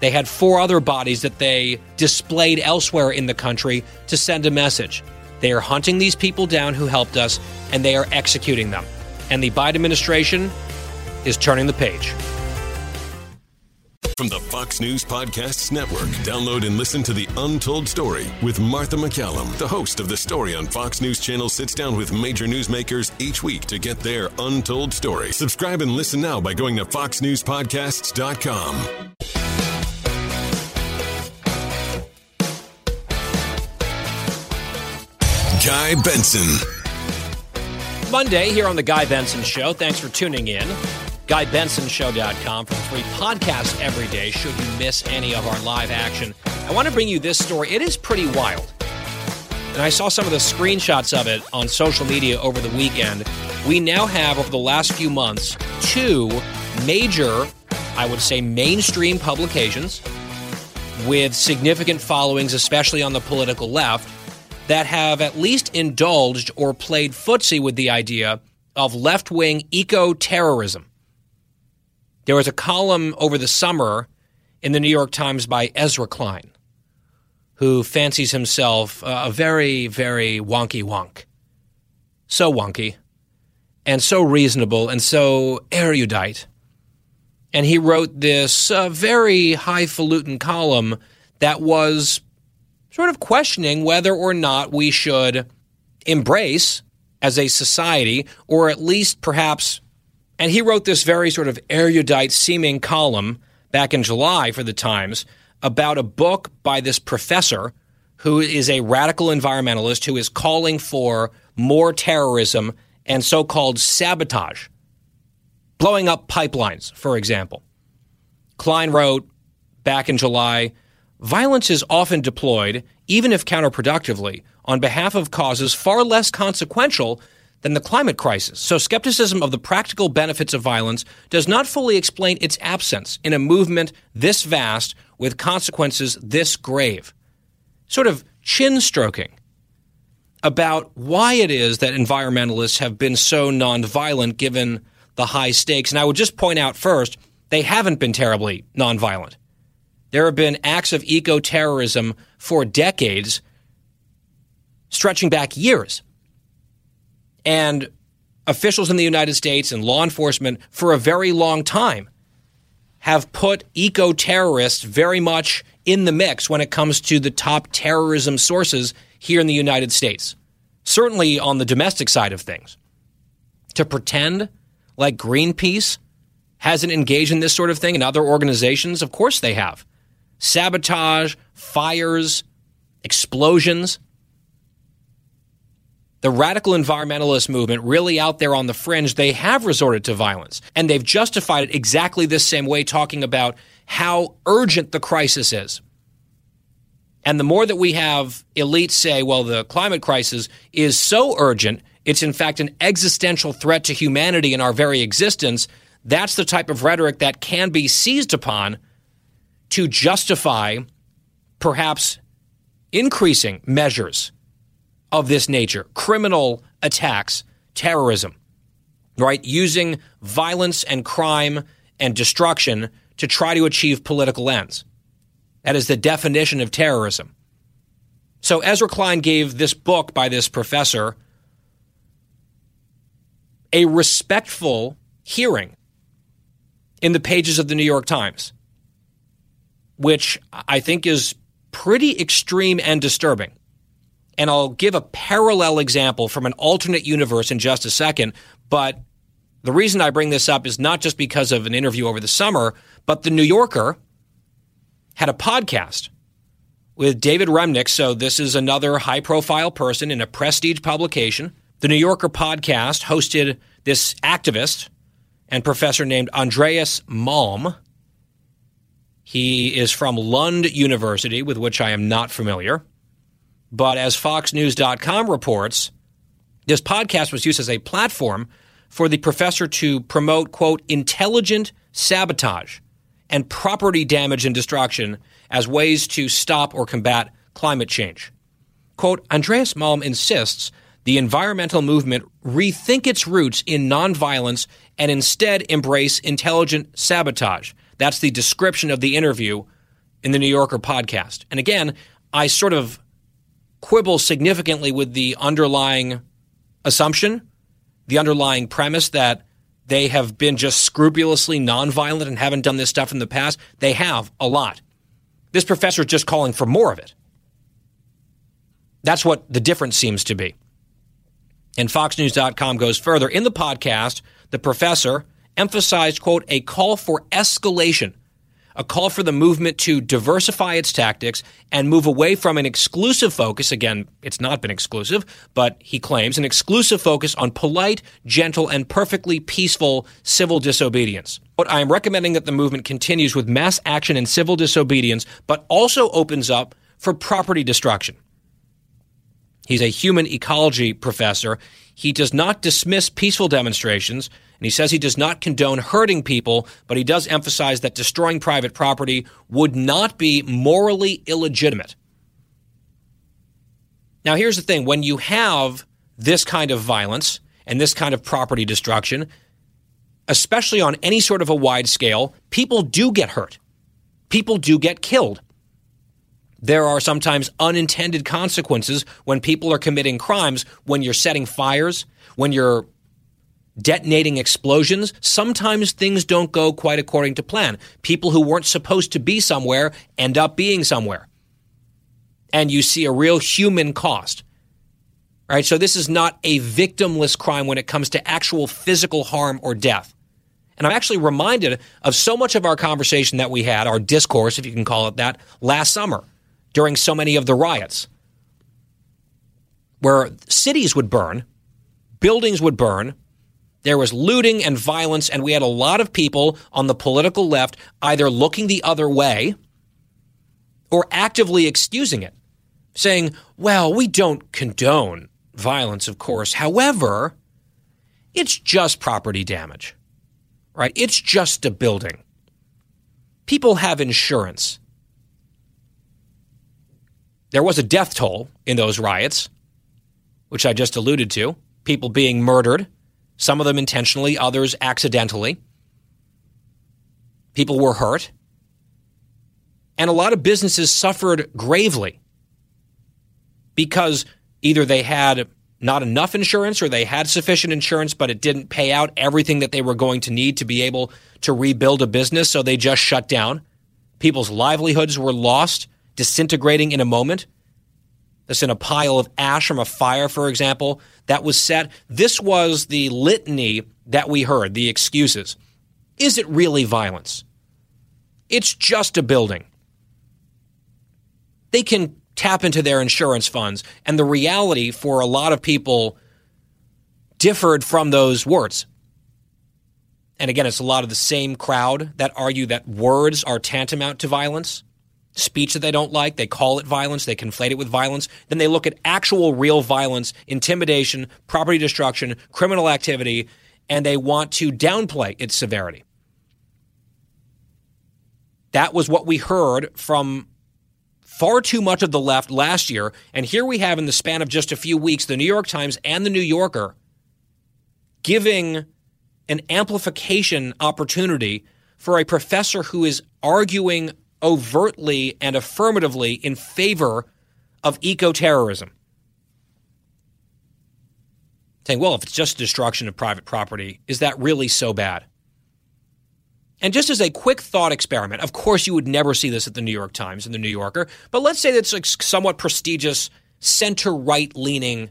They had four other bodies that they displayed elsewhere in the country to send a message. They are hunting these people down who helped us, and they are executing them. And the Biden administration is turning the page. From the Fox News Podcasts Network, download and listen to The Untold Story with Martha MacCallum. The host of The Story on Fox News Channel sits down with major newsmakers each week to get their untold story. Subscribe and listen now by going to foxnewspodcasts.com. Guy Benson. Monday here on The Guy Benson Show. Thanks for tuning in. GuyBensonShow.com for free podcast every day should you miss any of our live action. I want to bring you this story. It is pretty wild. And I saw some of the screenshots of it on social media over the weekend. We now have, over the last few months, two major, I would say, mainstream publications with significant followings, especially on the political left, that have at least indulged or played footsie with the idea of left wing eco terrorism. There was a column over the summer in the New York Times by Ezra Klein, who fancies himself a very, very wonky wonk. So wonky, and so reasonable, and so erudite. And he wrote this uh, very highfalutin column that was sort of questioning whether or not we should embrace as a society, or at least perhaps, and he wrote this very sort of erudite seeming column back in July for the Times about a book by this professor who is a radical environmentalist who is calling for more terrorism and so called sabotage, blowing up pipelines, for example. Klein wrote back in July Violence is often deployed, even if counterproductively, on behalf of causes far less consequential than the climate crisis. So, skepticism of the practical benefits of violence does not fully explain its absence in a movement this vast with consequences this grave. Sort of chin stroking about why it is that environmentalists have been so nonviolent given the high stakes. And I would just point out first, they haven't been terribly nonviolent. There have been acts of eco terrorism for decades, stretching back years. And officials in the United States and law enforcement for a very long time have put eco terrorists very much in the mix when it comes to the top terrorism sources here in the United States. Certainly on the domestic side of things. To pretend like Greenpeace hasn't engaged in this sort of thing and other organizations, of course they have sabotage, fires, explosions. The radical environmentalist movement, really out there on the fringe, they have resorted to violence. And they've justified it exactly the same way, talking about how urgent the crisis is. And the more that we have elites say, well, the climate crisis is so urgent, it's in fact an existential threat to humanity and our very existence, that's the type of rhetoric that can be seized upon to justify perhaps increasing measures of this nature, criminal attacks, terrorism, right? Using violence and crime and destruction to try to achieve political ends. That is the definition of terrorism. So Ezra Klein gave this book by this professor a respectful hearing in the pages of the New York Times which I think is pretty extreme and disturbing. And I'll give a parallel example from an alternate universe in just a second. But the reason I bring this up is not just because of an interview over the summer, but the New Yorker had a podcast with David Remnick. So this is another high profile person in a prestige publication. The New Yorker podcast hosted this activist and professor named Andreas Malm he is from Lund University, with which I am not familiar. But as FoxNews.com reports, this podcast was used as a platform for the professor to promote, quote, intelligent sabotage and property damage and destruction as ways to stop or combat climate change. Quote, Andreas Malm insists the environmental movement rethink its roots in nonviolence and instead embrace intelligent sabotage. That's the description of the interview in the New Yorker podcast. And again, I sort of quibble significantly with the underlying assumption, the underlying premise that they have been just scrupulously nonviolent and haven't done this stuff in the past. They have a lot. This professor is just calling for more of it. That's what the difference seems to be. And FoxNews.com goes further. In the podcast, the professor emphasized, quote, a call for escalation a call for the movement to diversify its tactics and move away from an exclusive focus. Again, it's not been exclusive, but he claims an exclusive focus on polite, gentle, and perfectly peaceful civil disobedience. But I am recommending that the movement continues with mass action and civil disobedience, but also opens up for property destruction. He's a human ecology professor. He does not dismiss peaceful demonstrations, and he says he does not condone hurting people, but he does emphasize that destroying private property would not be morally illegitimate. Now, here's the thing when you have this kind of violence and this kind of property destruction, especially on any sort of a wide scale, people do get hurt. People do get killed. There are sometimes unintended consequences when people are committing crimes, when you're setting fires, when you're detonating explosions, sometimes things don't go quite according to plan. People who weren't supposed to be somewhere end up being somewhere. And you see a real human cost. Right? So this is not a victimless crime when it comes to actual physical harm or death. And I'm actually reminded of so much of our conversation that we had, our discourse, if you can call it that, last summer during so many of the riots, where cities would burn, buildings would burn, there was looting and violence, and we had a lot of people on the political left either looking the other way or actively excusing it, saying, well, we don't condone violence, of course. However, it's just property damage, right? It's just a building. People have insurance. There was a death toll in those riots, which I just alluded to, people being murdered some of them intentionally, others accidentally. People were hurt. And a lot of businesses suffered gravely because either they had not enough insurance or they had sufficient insurance, but it didn't pay out everything that they were going to need to be able to rebuild a business, so they just shut down. People's livelihoods were lost, disintegrating in a moment. This in a pile of ash from a fire, for example, that was set. This was the litany that we heard, the excuses. Is it really violence? It's just a building. They can tap into their insurance funds, and the reality for a lot of people differed from those words. And again, it's a lot of the same crowd that argue that words are tantamount to violence speech that they don't like, they call it violence, they conflate it with violence. Then they look at actual real violence, intimidation, property destruction, criminal activity, and they want to downplay its severity. That was what we heard from far too much of the left last year. And here we have, in the span of just a few weeks, the New York Times and the New Yorker giving an amplification opportunity for a professor who is arguing overtly and affirmatively in favor of eco terrorism. Saying, well, if it's just destruction of private property, is that really so bad? And just as a quick thought experiment, of course, you would never see this at the New York Times and the New Yorker, but let's say that's like somewhat prestigious center right leaning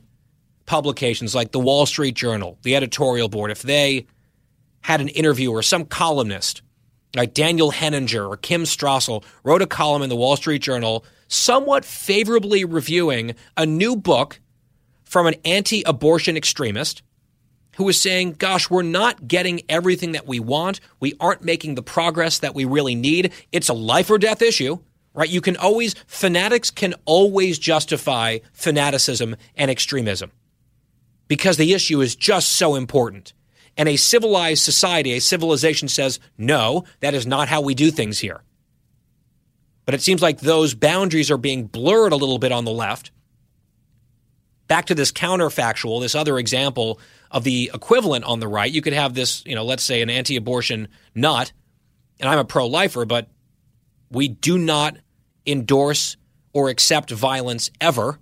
publications like the Wall Street Journal, the editorial board, if they had an interview or some columnist like Daniel Henninger or Kim Strassel wrote a column in the Wall Street Journal somewhat favorably reviewing a new book from an anti abortion extremist who was saying, Gosh, we're not getting everything that we want. We aren't making the progress that we really need. It's a life or death issue, right? You can always, fanatics can always justify fanaticism and extremism because the issue is just so important. And a civilized society, a civilization says, no, that is not how we do things here. But it seems like those boundaries are being blurred a little bit on the left. Back to this counterfactual, this other example of the equivalent on the right, you could have this, you know, let's say an anti abortion nut, and I'm a pro lifer, but we do not endorse or accept violence ever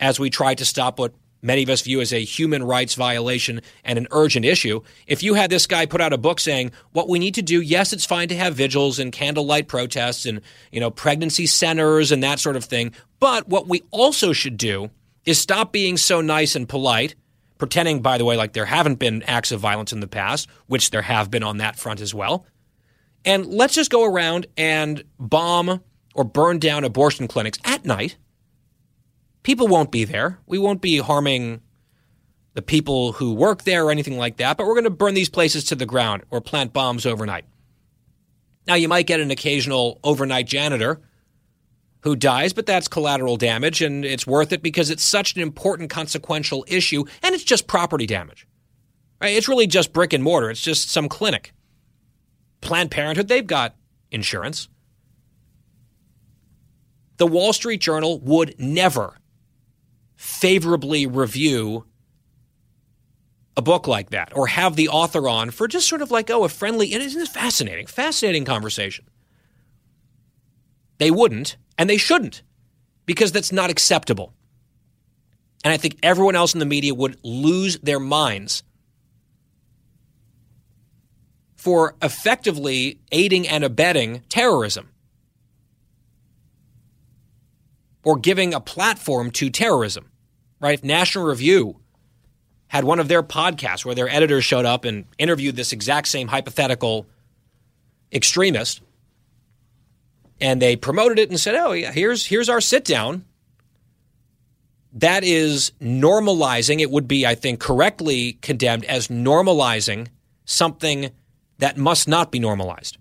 as we try to stop what many of us view as a human rights violation and an urgent issue. If you had this guy put out a book saying what we need to do, yes, it's fine to have vigils and candlelight protests and, you know, pregnancy centers and that sort of thing, but what we also should do is stop being so nice and polite, pretending by the way like there haven't been acts of violence in the past, which there have been on that front as well. And let's just go around and bomb or burn down abortion clinics at night people won't be there. We won't be harming the people who work there or anything like that, but we're going to burn these places to the ground or plant bombs overnight. Now, you might get an occasional overnight janitor who dies, but that's collateral damage, and it's worth it because it's such an important consequential issue, and it's just property damage. Right? It's really just brick and mortar, it's just some clinic. Planned Parenthood, they've got insurance. The Wall Street Journal would never favorably review a book like that or have the author on for just sort of like, oh, a friendly, and isn't it fascinating? Fascinating conversation. They wouldn't, and they shouldn't, because that's not acceptable. And I think everyone else in the media would lose their minds for effectively aiding and abetting terrorism or giving a platform to terrorism right? If National Review had one of their podcasts where their editors showed up and interviewed this exact same hypothetical extremist, and they promoted it and said, "Oh, yeah, here's here's our sit down." That is normalizing. It would be, I think, correctly condemned as normalizing something that must not be normalized.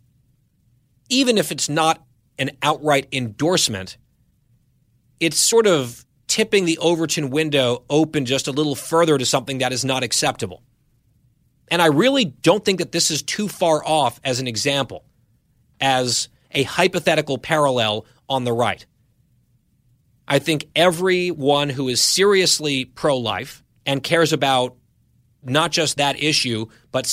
Even if it's not an outright endorsement, it's sort of tipping the Overton window open just a little further to something that is not acceptable. And I really don't think that this is too far off as an example, as a hypothetical parallel on the right. I think everyone who is seriously pro life and cares about not just that issue, but,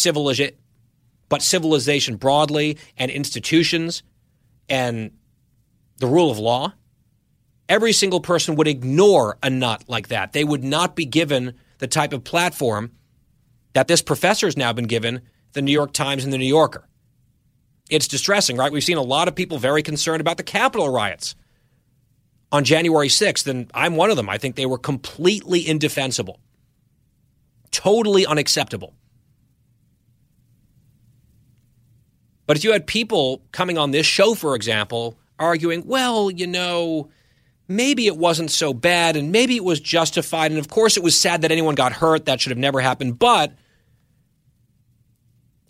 but civilization broadly and institutions and the rule of law every single person would ignore a nut like that. They would not be given the type of platform that this professor has now been given, the New York Times and the New Yorker. It's distressing, right? We've seen a lot of people very concerned about the Capitol riots on January 6th, and I'm one of them. I think they were completely indefensible, totally unacceptable. But if you had people coming on this show, for example, arguing, well, you know, maybe it wasn't so bad and maybe it was justified. And of course, it was sad that anyone got hurt. That should have never happened. But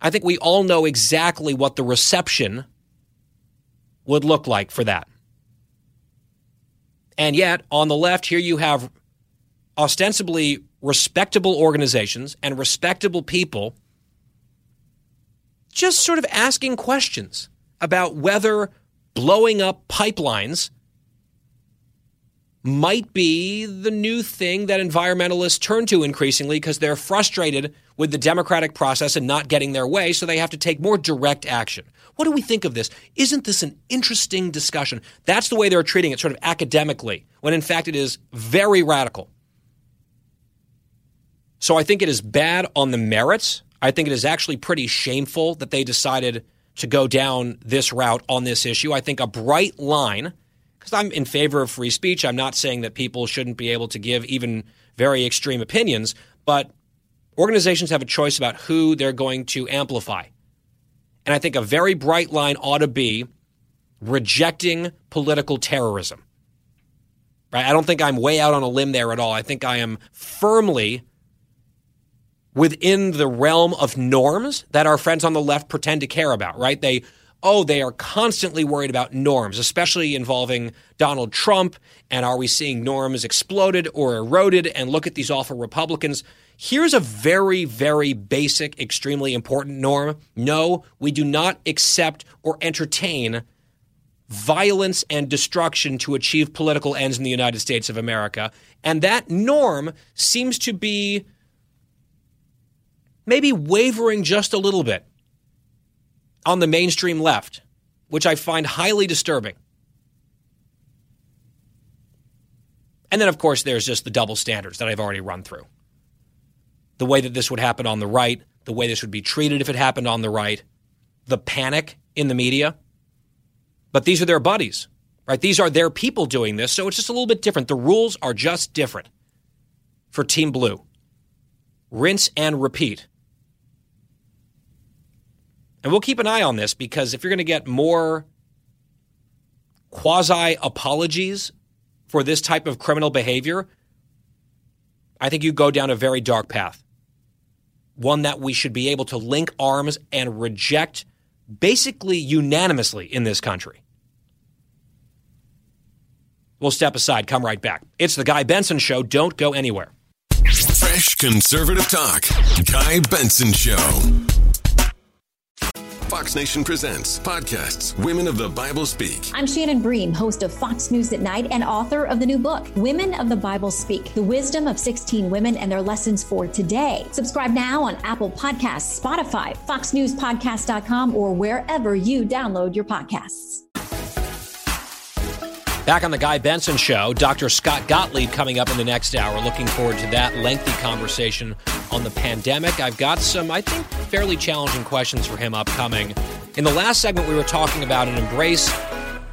I think we all know exactly what the reception would look like for that. And yet, on the left, here you have ostensibly respectable organizations and respectable people just sort of asking questions about whether blowing up pipelines might be the new thing that environmentalists turn to increasingly because they're frustrated with the democratic process and not getting their way, so they have to take more direct action. What do we think of this? Isn't this an interesting discussion? That's the way they're treating it, sort of academically, when in fact it is very radical. So I think it is bad on the merits. I think it is actually pretty shameful that they decided to go down this route on this issue. I think a bright line because I'm in favor of free speech. I'm not saying that people shouldn't be able to give even very extreme opinions, but organizations have a choice about who they're going to amplify. And I think a very bright line ought to be rejecting political terrorism. Right? I don't think I'm way out on a limb there at all. I think I am firmly within the realm of norms that our friends on the left pretend to care about, right? They oh, they are constantly worried about norms, especially involving Donald Trump. And are we seeing norms exploded or eroded? And look at these awful Republicans. Here's a very, very basic, extremely important norm. No, we do not accept or entertain violence and destruction to achieve political ends in the United States of America. And that norm seems to be maybe wavering just a little bit on the mainstream left, which I find highly disturbing. And then, of course, there's just the double standards that I've already run through. The way that this would happen on the right, the way this would be treated if it happened on the right, the panic in the media. But these are their buddies, right? These are their people doing this, so it's just a little bit different. The rules are just different for Team Blue. Rinse and repeat. And we'll keep an eye on this because if you're going to get more quasi apologies for this type of criminal behavior, I think you go down a very dark path. One that we should be able to link arms and reject basically unanimously in this country. We'll step aside, come right back. It's the Guy Benson Show. Don't go anywhere. Fresh conservative talk. Guy Benson Show. Fox Nation presents podcasts Women of the Bible Speak. I'm Shannon Bream, host of Fox News at Night and author of the new book, Women of the Bible Speak The Wisdom of 16 Women and Their Lessons for Today. Subscribe now on Apple Podcasts, Spotify, FoxNewsPodcast.com, or wherever you download your podcasts. Back on the Guy Benson Show, Dr. Scott Gottlieb coming up in the next hour. Looking forward to that lengthy conversation on the pandemic. I've got some, I think, fairly challenging questions for him upcoming. In the last segment, we were talking about an embrace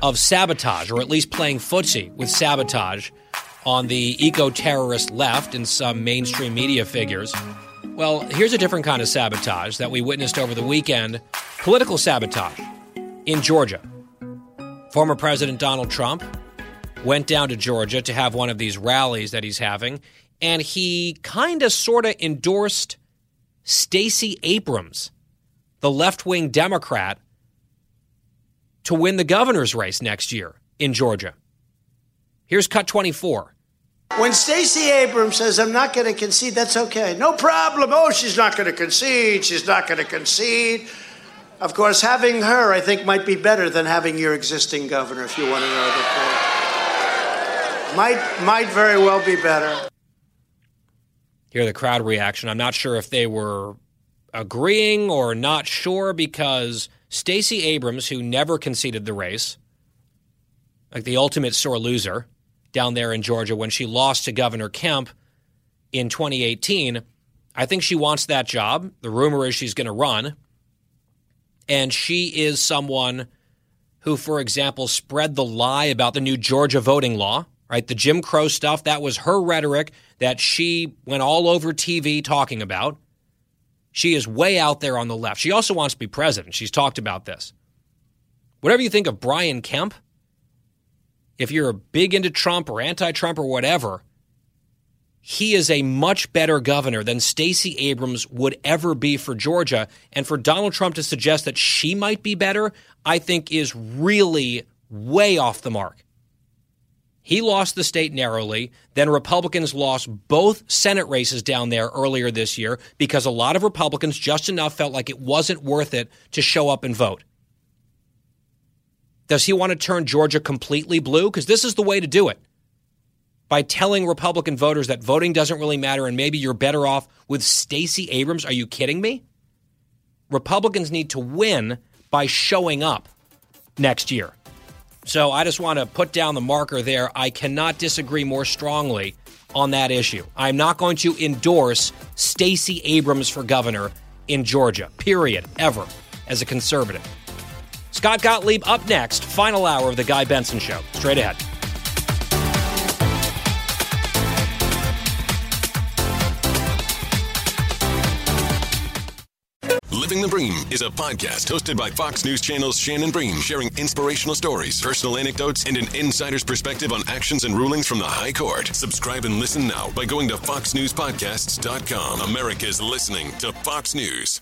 of sabotage, or at least playing footsie with sabotage on the eco terrorist left and some mainstream media figures. Well, here's a different kind of sabotage that we witnessed over the weekend political sabotage in Georgia. Former President Donald Trump went down to Georgia to have one of these rallies that he's having, and he kind of sort of endorsed Stacey Abrams, the left wing Democrat, to win the governor's race next year in Georgia. Here's cut 24. When Stacey Abrams says, I'm not going to concede, that's okay. No problem. Oh, she's not going to concede. She's not going to concede. Of course, having her, I think, might be better than having your existing governor, if you want to know the truth. Might, might very well be better. Hear the crowd reaction. I'm not sure if they were agreeing or not sure because Stacey Abrams, who never conceded the race, like the ultimate sore loser down there in Georgia when she lost to Governor Kemp in 2018, I think she wants that job. The rumor is she's going to run. And she is someone who, for example, spread the lie about the new Georgia voting law, right? The Jim Crow stuff, that was her rhetoric that she went all over TV talking about. She is way out there on the left. She also wants to be president. She's talked about this. Whatever you think of Brian Kemp, if you're big into Trump or anti Trump or whatever, he is a much better governor than Stacey Abrams would ever be for Georgia. And for Donald Trump to suggest that she might be better, I think is really way off the mark. He lost the state narrowly. Then Republicans lost both Senate races down there earlier this year because a lot of Republicans just enough felt like it wasn't worth it to show up and vote. Does he want to turn Georgia completely blue? Because this is the way to do it by telling Republican voters that voting doesn't really matter and maybe you're better off with Stacey Abrams. Are you kidding me? Republicans need to win by showing up next year. So I just want to put down the marker there. I cannot disagree more strongly on that issue. I'm not going to endorse Stacey Abrams for governor in Georgia, period, ever, as a conservative. Scott Gottlieb up next, final hour of the Guy Benson Show. Straight ahead. The Bream is a podcast hosted by Fox News Channel's Shannon Bream, sharing inspirational stories, personal anecdotes, and an insider's perspective on actions and rulings from the High Court. Subscribe and listen now by going to foxnewspodcasts.com. America's listening to Fox News.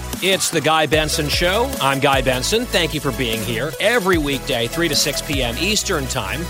It's the Guy Benson Show. I'm Guy Benson. Thank you for being here every weekday, 3 to 6 p.m. Eastern Time.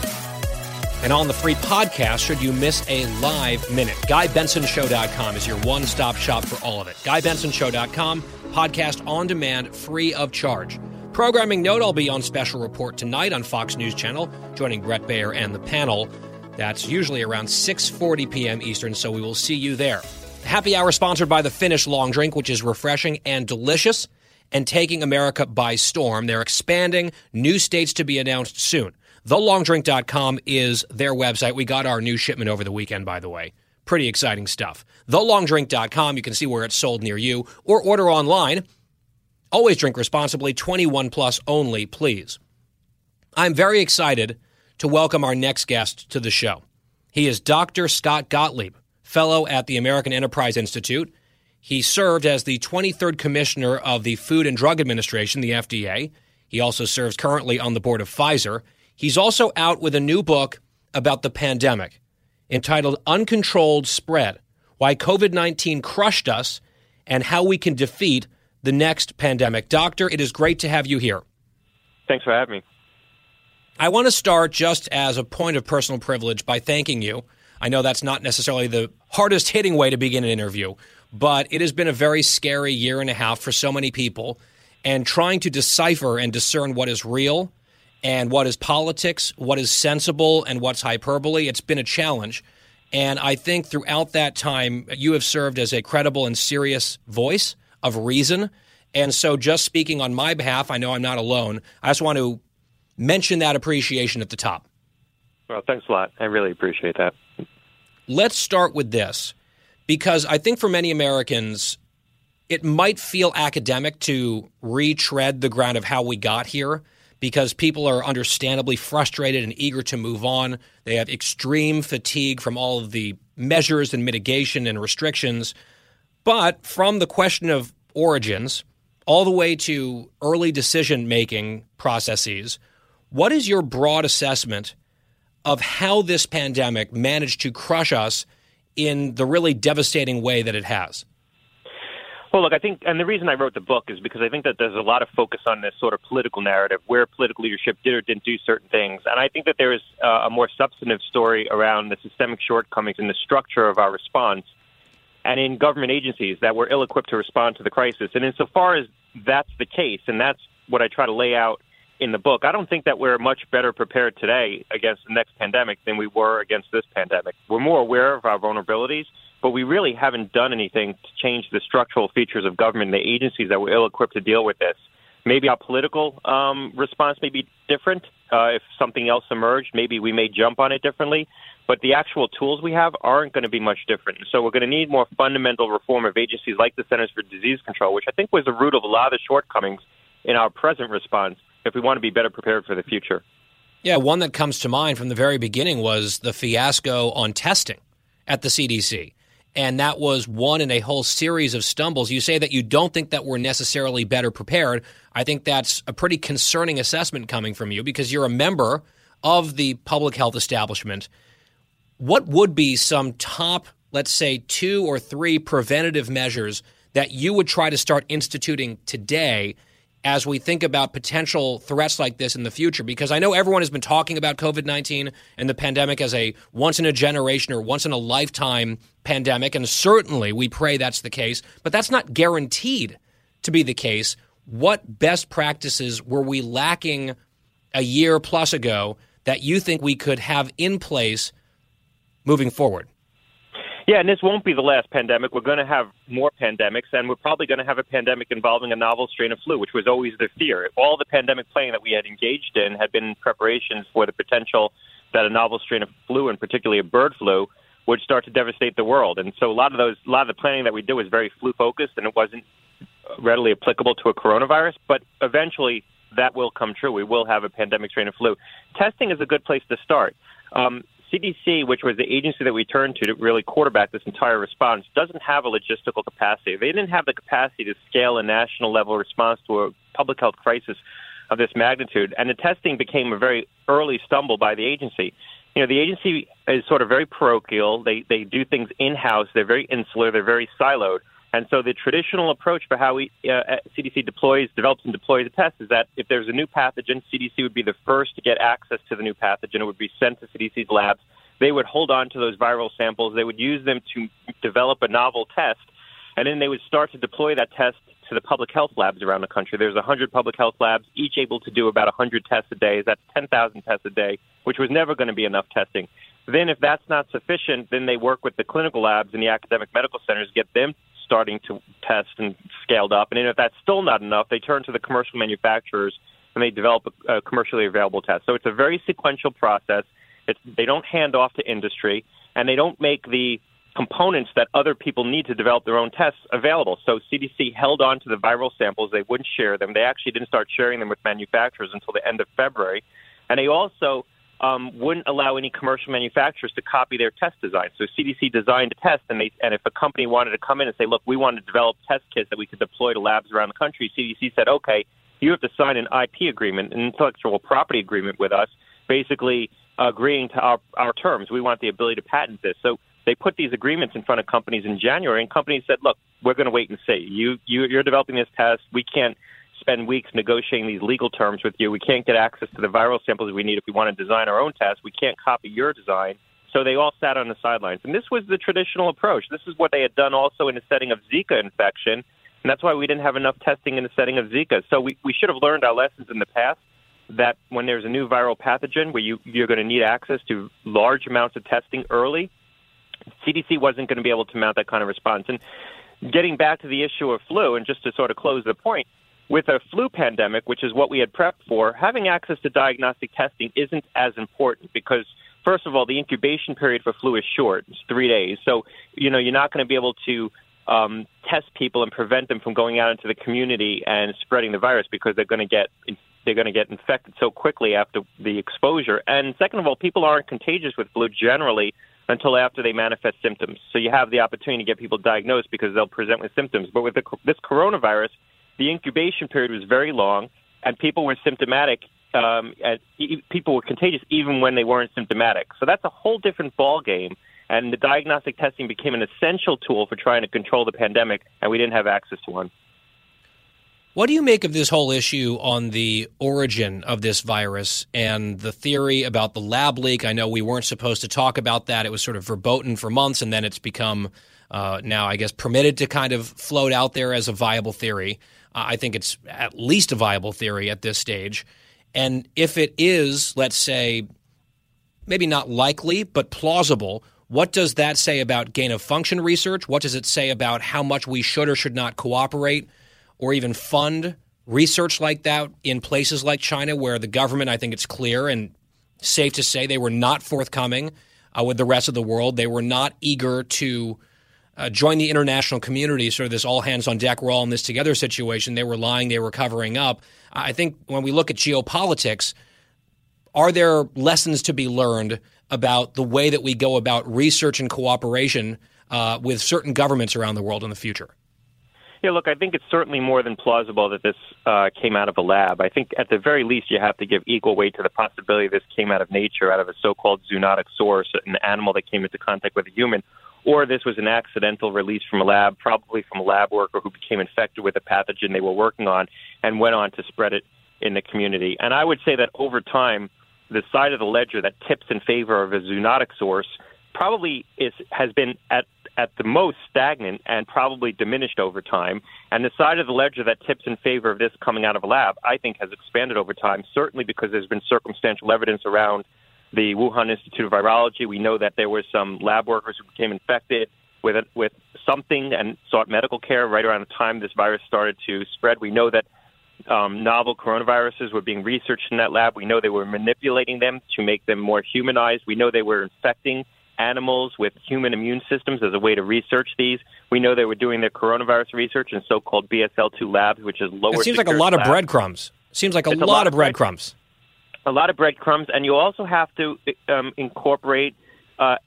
And on the free podcast, should you miss a live minute, GuyBensonShow.com is your one stop shop for all of it. GuyBensonShow.com, podcast on demand, free of charge. Programming note I'll be on special report tonight on Fox News Channel, joining Bret Baier and the panel. That's usually around 6:40 p.m. Eastern, so we will see you there. Happy hour sponsored by the Finnish Long Drink, which is refreshing and delicious and taking America by storm. They're expanding, new states to be announced soon. TheLongDrink.com is their website. We got our new shipment over the weekend, by the way. Pretty exciting stuff. TheLongDrink.com. You can see where it's sold near you or order online. Always drink responsibly, 21 plus only, please. I'm very excited to welcome our next guest to the show. He is Dr. Scott Gottlieb, fellow at the American Enterprise Institute. He served as the 23rd Commissioner of the Food and Drug Administration, the FDA. He also serves currently on the board of Pfizer. He's also out with a new book about the pandemic entitled Uncontrolled Spread Why COVID 19 Crushed Us and How We Can Defeat the Next Pandemic. Doctor, it is great to have you here. Thanks for having me. I want to start just as a point of personal privilege by thanking you. I know that's not necessarily the hardest hitting way to begin an interview, but it has been a very scary year and a half for so many people. And trying to decipher and discern what is real and what is politics, what is sensible, and what's hyperbole. It's been a challenge. And I think throughout that time, you have served as a credible and serious voice of reason. And so, just speaking on my behalf, I know I'm not alone. I just want to mention that appreciation at the top. Well, thanks a lot. I really appreciate that. Let's start with this because I think for many Americans, it might feel academic to retread the ground of how we got here because people are understandably frustrated and eager to move on. They have extreme fatigue from all of the measures and mitigation and restrictions. But from the question of origins all the way to early decision making processes, what is your broad assessment of how this pandemic managed to crush us in the really devastating way that it has? Well, look, I think, and the reason I wrote the book is because I think that there's a lot of focus on this sort of political narrative where political leadership did or didn't do certain things. And I think that there is uh, a more substantive story around the systemic shortcomings in the structure of our response and in government agencies that were ill equipped to respond to the crisis. And insofar as that's the case, and that's what I try to lay out in the book, I don't think that we're much better prepared today against the next pandemic than we were against this pandemic. We're more aware of our vulnerabilities but we really haven't done anything to change the structural features of government and the agencies that were ill equipped to deal with this. Maybe our political um, response may be different. Uh, if something else emerged, maybe we may jump on it differently. But the actual tools we have aren't going to be much different. So we're going to need more fundamental reform of agencies like the Centers for Disease Control, which I think was the root of a lot of the shortcomings in our present response if we want to be better prepared for the future. Yeah, one that comes to mind from the very beginning was the fiasco on testing at the CDC and that was one in a whole series of stumbles. You say that you don't think that we're necessarily better prepared. I think that's a pretty concerning assessment coming from you because you're a member of the public health establishment. What would be some top, let's say, two or three preventative measures that you would try to start instituting today as we think about potential threats like this in the future? Because I know everyone has been talking about COVID 19 and the pandemic as a once in a generation or once in a lifetime pandemic, and certainly we pray that's the case, but that's not guaranteed to be the case. What best practices were we lacking a year plus ago that you think we could have in place moving forward? Yeah, and this won't be the last pandemic. We're going to have more pandemics, and we're probably going to have a pandemic involving a novel strain of flu, which was always the fear. All the pandemic planning that we had engaged in had been preparations for the potential that a novel strain of flu, and particularly a bird flu, would start to devastate the world. And so a lot of those, a lot of the planning that we did was very flu focused, and it wasn't readily applicable to a coronavirus. But eventually, that will come true. We will have a pandemic strain of flu. Testing is a good place to start. Um, CDC, which was the agency that we turned to to really quarterback this entire response, doesn't have a logistical capacity. They didn't have the capacity to scale a national level response to a public health crisis of this magnitude. And the testing became a very early stumble by the agency. You know, the agency is sort of very parochial. They they do things in house. They're very insular. They're very siloed. And so the traditional approach for how we, uh, CDC deploys, develops, and deploys a test is that if there's a new pathogen, CDC would be the first to get access to the new pathogen. It would be sent to CDC's labs. They would hold on to those viral samples. They would use them to develop a novel test, and then they would start to deploy that test to the public health labs around the country. There's 100 public health labs, each able to do about 100 tests a day. That's 10,000 tests a day, which was never going to be enough testing. Then, if that's not sufficient, then they work with the clinical labs and the academic medical centers, get them starting to test and scaled up. And if that's still not enough, they turn to the commercial manufacturers and they develop a, a commercially available test. So it's a very sequential process. It's, they don't hand off to industry, and they don't make the components that other people need to develop their own tests available. So CDC held on to the viral samples. They wouldn't share them. They actually didn't start sharing them with manufacturers until the end of February. And they also um, wouldn't allow any commercial manufacturers to copy their test design. So CDC designed a test, and they and if a company wanted to come in and say, "Look, we want to develop test kits that we could deploy to labs around the country," CDC said, "Okay, you have to sign an IP agreement, an intellectual property agreement with us, basically agreeing to our our terms. We want the ability to patent this." So they put these agreements in front of companies in January, and companies said, "Look, we're going to wait and see. You, you you're developing this test. We can't." Spend weeks negotiating these legal terms with you. We can't get access to the viral samples we need if we want to design our own test. We can't copy your design. So they all sat on the sidelines. And this was the traditional approach. This is what they had done also in the setting of Zika infection. And that's why we didn't have enough testing in the setting of Zika. So we, we should have learned our lessons in the past that when there's a new viral pathogen where you, you're going to need access to large amounts of testing early, CDC wasn't going to be able to mount that kind of response. And getting back to the issue of flu, and just to sort of close the point, with a flu pandemic, which is what we had prepped for, having access to diagnostic testing isn't as important because, first of all, the incubation period for flu is short. It's three days. So, you know, you're not going to be able to um, test people and prevent them from going out into the community and spreading the virus because they're going to get they're going to get infected so quickly after the exposure. And second of all, people aren't contagious with flu generally until after they manifest symptoms. So you have the opportunity to get people diagnosed because they'll present with symptoms. But with the, this coronavirus, the incubation period was very long, and people were symptomatic. Um, and people were contagious even when they weren't symptomatic. So that's a whole different ball game. And the diagnostic testing became an essential tool for trying to control the pandemic, and we didn't have access to one. What do you make of this whole issue on the origin of this virus and the theory about the lab leak? I know we weren't supposed to talk about that. It was sort of verboten for months, and then it's become uh, now, I guess, permitted to kind of float out there as a viable theory. Uh, I think it's at least a viable theory at this stage. And if it is, let's say, maybe not likely, but plausible, what does that say about gain of function research? What does it say about how much we should or should not cooperate or even fund research like that in places like China, where the government, I think it's clear and safe to say, they were not forthcoming uh, with the rest of the world. They were not eager to uh, join the international community, sort of this all hands on deck, we're all in this together situation. They were lying, they were covering up. I think when we look at geopolitics, are there lessons to be learned about the way that we go about research and cooperation uh, with certain governments around the world in the future? Yeah, look, I think it's certainly more than plausible that this uh, came out of a lab. I think at the very least you have to give equal weight to the possibility this came out of nature, out of a so-called zoonotic source, an animal that came into contact with a human, or this was an accidental release from a lab, probably from a lab worker who became infected with a pathogen they were working on and went on to spread it in the community. And I would say that over time, the side of the ledger that tips in favor of a zoonotic source probably is has been at at the most stagnant and probably diminished over time. And the side of the ledger that tips in favor of this coming out of a lab, I think, has expanded over time, certainly because there's been circumstantial evidence around the Wuhan Institute of Virology. We know that there were some lab workers who became infected with it, with something and sought medical care right around the time this virus started to spread. We know that um, novel coronaviruses were being researched in that lab. We know they were manipulating them to make them more humanized. We know they were infecting animals with human immune systems as a way to research these. We know they were doing their coronavirus research in so-called BSL-2 labs, which is lower. It seems like a lot labs. of breadcrumbs. Seems like a, lot, a lot, of breadcrumbs a lot of breadcrumbs, and you also have to um, incorporate uh,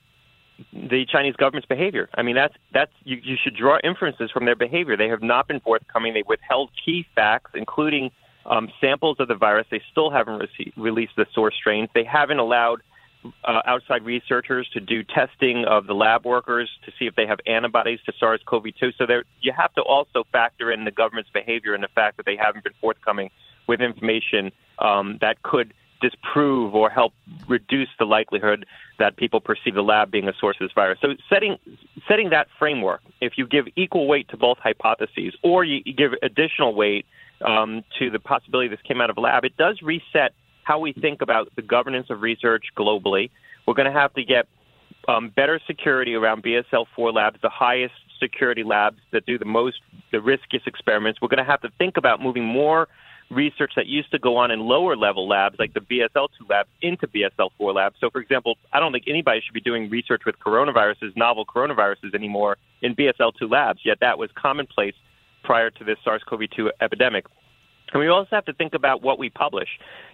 the Chinese government's behavior. I mean, that's that's you, you should draw inferences from their behavior. They have not been forthcoming. They withheld key facts, including um, samples of the virus. They still haven't released the source strains. They haven't allowed uh, outside researchers to do testing of the lab workers to see if they have antibodies to SARS-CoV-2. So there, you have to also factor in the government's behavior and the fact that they haven't been forthcoming with information um, that could disprove or help reduce the likelihood that people perceive the lab being a source of this virus. So setting setting that framework, if you give equal weight to both hypotheses, or you, give additional weight um, to the possibility this came out of a lab, it does reset how we think about the governance of research globally. We're going to have to get um, better security around BSL 4 labs, the highest security labs that do the most, the riskiest experiments. We're going to have to think about moving more research that used to go on in lower level labs like the BSL 2 lab into BSL 4 labs. So, for example, I don't think anybody should be doing research with coronaviruses, novel coronaviruses anymore in BSL 2 labs, yet that was commonplace prior to this SARS CoV 2 epidemic. And we also have to think about what we publish.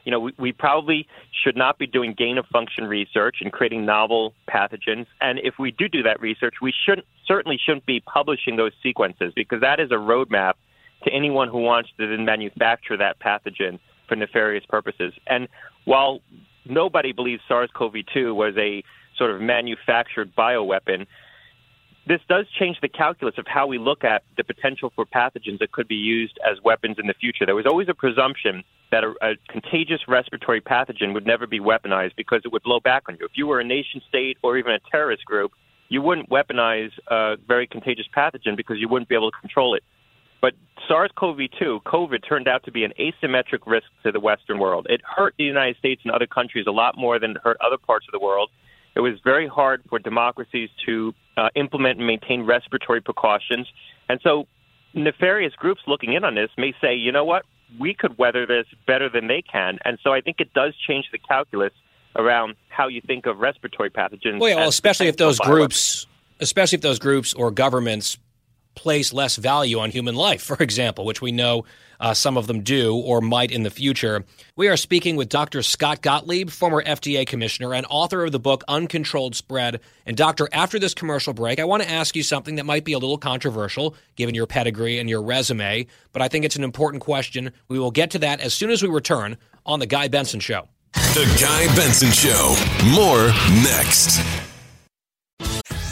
You know, we, we probably should not be doing gain of function research and creating novel pathogens. And if we do do that research, we shouldn't certainly shouldn't be publishing those sequences because that is a roadmap to anyone who wants to then manufacture that pathogen for nefarious purposes. And while nobody believes SARS-CoV-2 was a sort of manufactured bioweapon, this does change the calculus of how we look at the potential for pathogens that could be used as weapons in the future. There was always a presumption that a, a, contagious respiratory pathogen would never be weaponized because it would blow back on you. If you were a nation state or even a terrorist group, you wouldn't weaponize a very contagious pathogen because you wouldn't be able to control it. But SARS CoV 2, COVID, turned out to be an asymmetric risk to the Western world. It hurt the United States and other countries a lot more than it hurt other parts of the world. It was very hard for democracies to uh, implement and maintain respiratory precautions. And so nefarious groups looking in on this may say, you know what, we could weather this better than they can. And so I think it does change the calculus around how you think of respiratory pathogens. Well, yeah, well especially if those groups, especially if those groups or governments place less value on human life, for example, which we know uh, some of them do or might in the future. We are speaking with Dr. Scott Gottlieb, former FDA commissioner and author of the book Uncontrolled Spread. And, Doctor, after this commercial break, I want to ask you something that might be a little controversial given your pedigree and your resume, but I think it's an important question. We will get to that as soon as we return on The Guy Benson Show. The Guy Benson Show. More next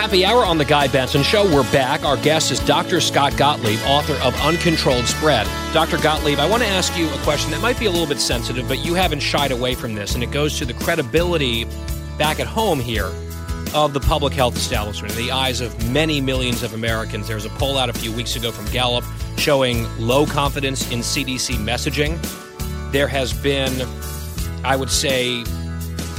Happy hour on The Guy Benson Show. We're back. Our guest is Dr. Scott Gottlieb, author of Uncontrolled Spread. Dr. Gottlieb, I want to ask you a question that might be a little bit sensitive, but you haven't shied away from this, and it goes to the credibility back at home here of the public health establishment in the eyes of many millions of Americans. There was a poll out a few weeks ago from Gallup showing low confidence in CDC messaging. There has been, I would say,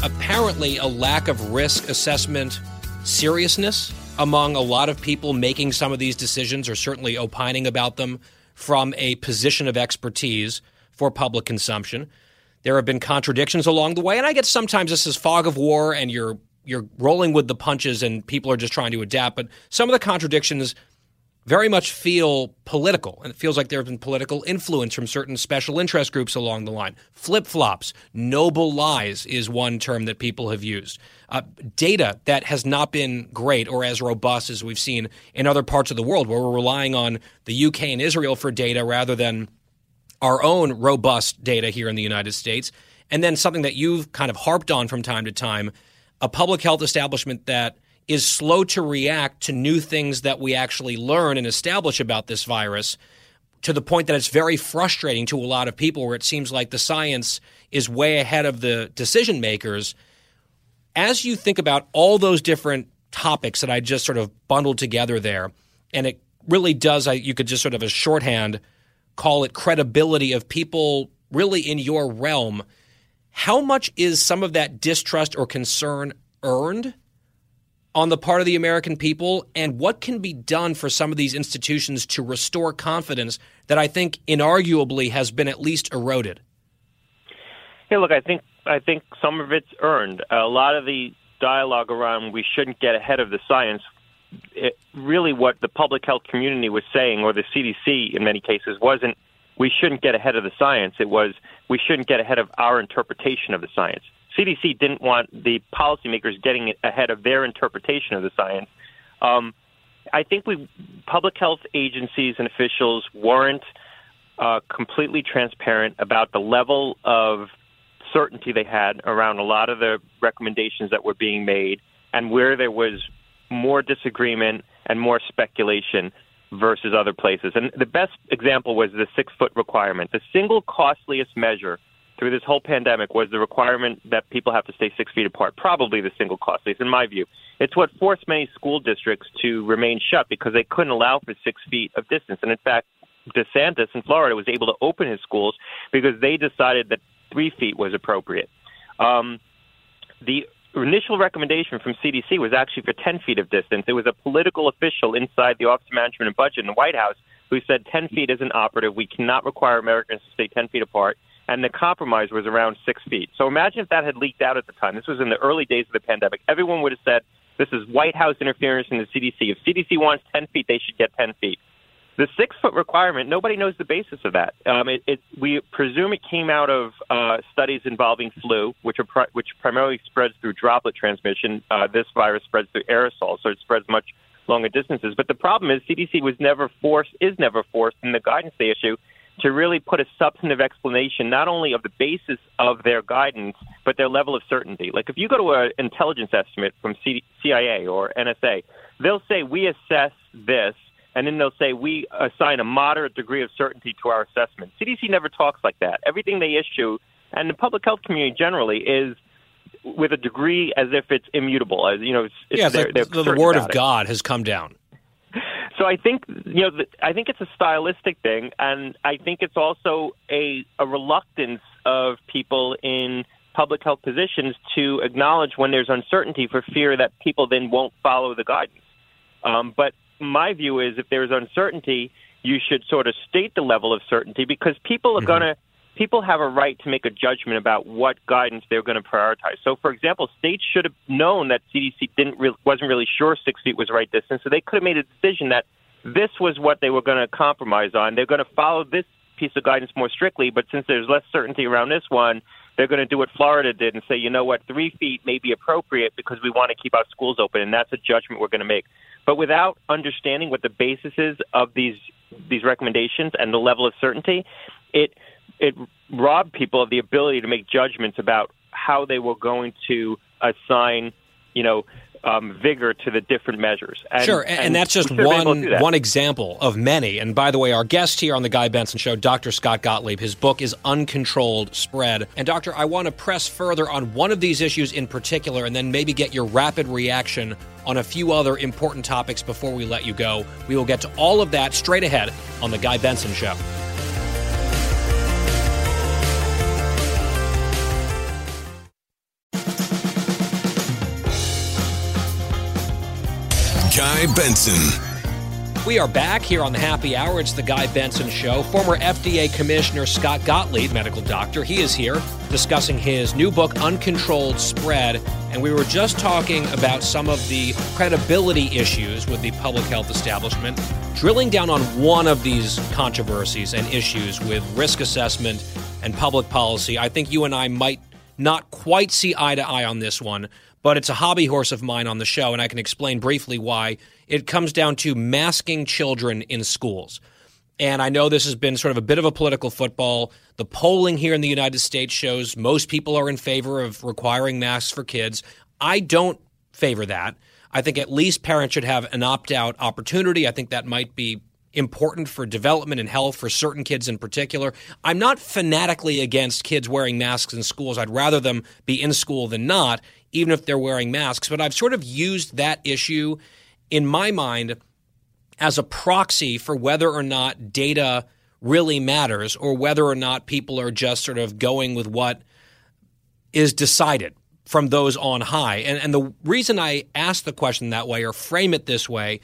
apparently a lack of risk assessment seriousness among a lot of people making some of these decisions or certainly opining about them from a position of expertise for public consumption. There have been contradictions along the way, and I get sometimes this is fog of war and you're you're rolling with the punches and people are just trying to adapt. But some of the contradictions very much feel political, and it feels like there have been political influence from certain special interest groups along the line. Flip flops, noble lies is one term that people have used. Uh, data that has not been great or as robust as we've seen in other parts of the world, where we're relying on the UK and Israel for data rather than our own robust data here in the United States. And then something that you've kind of harped on from time to time a public health establishment that is slow to react to new things that we actually learn and establish about this virus to the point that it's very frustrating to a lot of people where it seems like the science is way ahead of the decision makers. As you think about all those different topics that I just sort of bundled together there, and it really does, you could just sort of a shorthand call it credibility of people really in your realm. How much is some of that distrust or concern earned on the part of the American people and what can be done for some of these institutions to restore confidence that I think inarguably has been at least eroded? Hey, look, I think I think some of it's earned. A lot of the dialogue around we shouldn't get ahead of the science. It, really, what the public health community was saying, or the CDC in many cases, wasn't we shouldn't get ahead of the science. It was we shouldn't get ahead of our interpretation of the science. CDC didn't want the policymakers getting ahead of their interpretation of the science. Um, I think we public health agencies and officials weren't uh, completely transparent about the level of certainty they had around a lot of the recommendations that were being made and where there was more disagreement and more speculation versus other places. And the best example was the six foot requirement. The single costliest measure through this whole pandemic was the requirement that people have to stay six feet apart. Probably the single costliest, in my view. It's what forced many school districts to remain shut because they couldn't allow for six feet of distance. And in fact, DeSantis in Florida was able to open his schools because they decided that three feet was appropriate. Um, the initial recommendation from CDC was actually for 10 feet of distance. It was a political official inside the Office of Management and Budget in the White House who said 10 feet isn't operative. We cannot require Americans to stay 10 feet apart and the compromise was around six feet. So imagine if that had leaked out at the time. This was in the early days of the pandemic. Everyone would have said, this is White House interference in the CDC. If CDC wants 10 feet, they should get 10 feet. The six foot requirement, nobody knows the basis of that. Um, it, it, we presume it came out of uh, studies involving flu, which, are pri- which primarily spreads through droplet transmission. Uh, this virus spreads through aerosol, so it spreads much longer distances. But the problem is CDC was never forced, is never forced in the guidance they issue to really put a substantive explanation not only of the basis of their guidance, but their level of certainty. Like if you go to an intelligence estimate from CIA or NSA, they'll say we assess this, and then they'll say we assign a moderate degree of certainty to our assessment. CDC never talks like that. Everything they issue, and the public health community generally, is with a degree as if it's immutable. As you know, it's, yeah, it's they're, like they're the, the word of it. God has come down. So I think you know I think it's a stylistic thing, and I think it's also a a reluctance of people in public health positions to acknowledge when there's uncertainty for fear that people then won't follow the guidance. Um, but my view is if there's uncertainty, you should sort of state the level of certainty because people are mm-hmm. going to people have a right to make a judgment about what guidance they're going to prioritize. So, for example, states should have known that CDC didn't re- wasn't really sure six feet was the right distance, so they could have made a decision that this was what they were going to compromise on. They're going to follow this piece of guidance more strictly, but since there's less certainty around this one, they're going to do what Florida did and say, you know what, three feet may be appropriate because we want to keep our schools open, and that's a judgment we're going to make. But without understanding what the basis is of these these recommendations and the level of certainty, it it robbed people of the ability to make judgments about how they were going to assign, you know, um, vigor to the different measures. And, sure, and, and that's just one that. one example of many. And by the way, our guest here on the Guy Benson Show, Dr. Scott Gottlieb, his book is Uncontrolled Spread. And doctor, I want to press further on one of these issues in particular, and then maybe get your rapid reaction on a few other important topics before we let you go. We will get to all of that straight ahead on the Guy Benson Show. Guy Benson. We are back here on the happy hour. It's the Guy Benson Show. Former FDA Commissioner Scott Gottlieb, medical doctor, he is here discussing his new book, Uncontrolled Spread. And we were just talking about some of the credibility issues with the public health establishment, drilling down on one of these controversies and issues with risk assessment and public policy. I think you and I might not quite see eye to eye on this one, but it's a hobby horse of mine on the show, and I can explain briefly why. It comes down to masking children in schools. And I know this has been sort of a bit of a political football. The polling here in the United States shows most people are in favor of requiring masks for kids. I don't favor that. I think at least parents should have an opt out opportunity. I think that might be important for development and health for certain kids in particular. I'm not fanatically against kids wearing masks in schools. I'd rather them be in school than not, even if they're wearing masks. But I've sort of used that issue in my mind as a proxy for whether or not data really matters or whether or not people are just sort of going with what is decided from those on high. And, and the reason I ask the question that way or frame it this way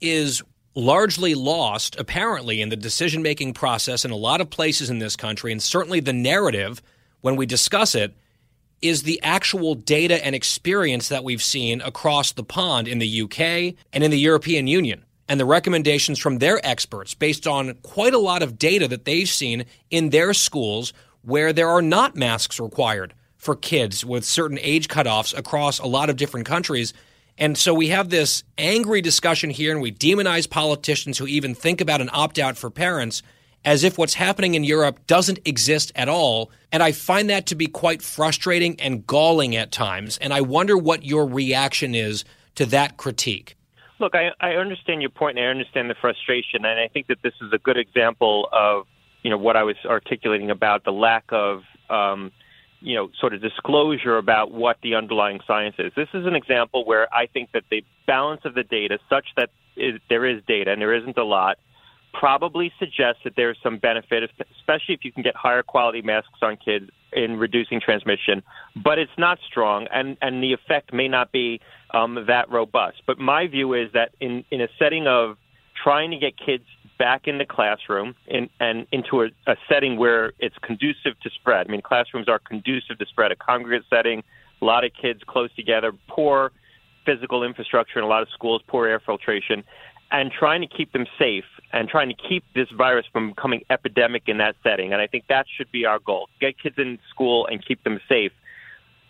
is largely lost, apparently, in the decision making process in a lot of places in this country, and certainly the narrative when we discuss it, is the actual data and experience that we've seen across the pond in the UK and in the European Union. and the recommendations from their experts based on quite a lot of data that they've seen in their schools where there are not masks required for kids with certain age cutoffs across a lot of different countries. And so we have this angry discussion here, and we demonize politicians who even think about an opt out for parents as if what's happening in Europe doesn't exist at all. And I find that to be quite frustrating and galling at times. And I wonder what your reaction is to that critique. Look, I, I understand your point and I understand the frustration. And I think that this is a good example of, you know, what I was articulating about the lack of, um, you know, sort of disclosure about what the underlying science is. This is an example where I think that the balance of the data, such that there is data and there isn't a lot, probably suggests that there's some benefit, especially if you can get higher quality masks on kids in reducing transmission. But it's not strong, and, and the effect may not be um, that robust. But my view is that in, in a setting of trying to get kids back in the classroom in, and into a, a setting where it's conducive to spread. I mean, classrooms are conducive to spread. A congregate setting, a lot of kids close together, poor physical infrastructure in a lot of schools, poor air filtration and trying to keep them safe and trying to keep this virus from becoming epidemic in that setting. And I think that should be our goal: get kids in school and keep them safe.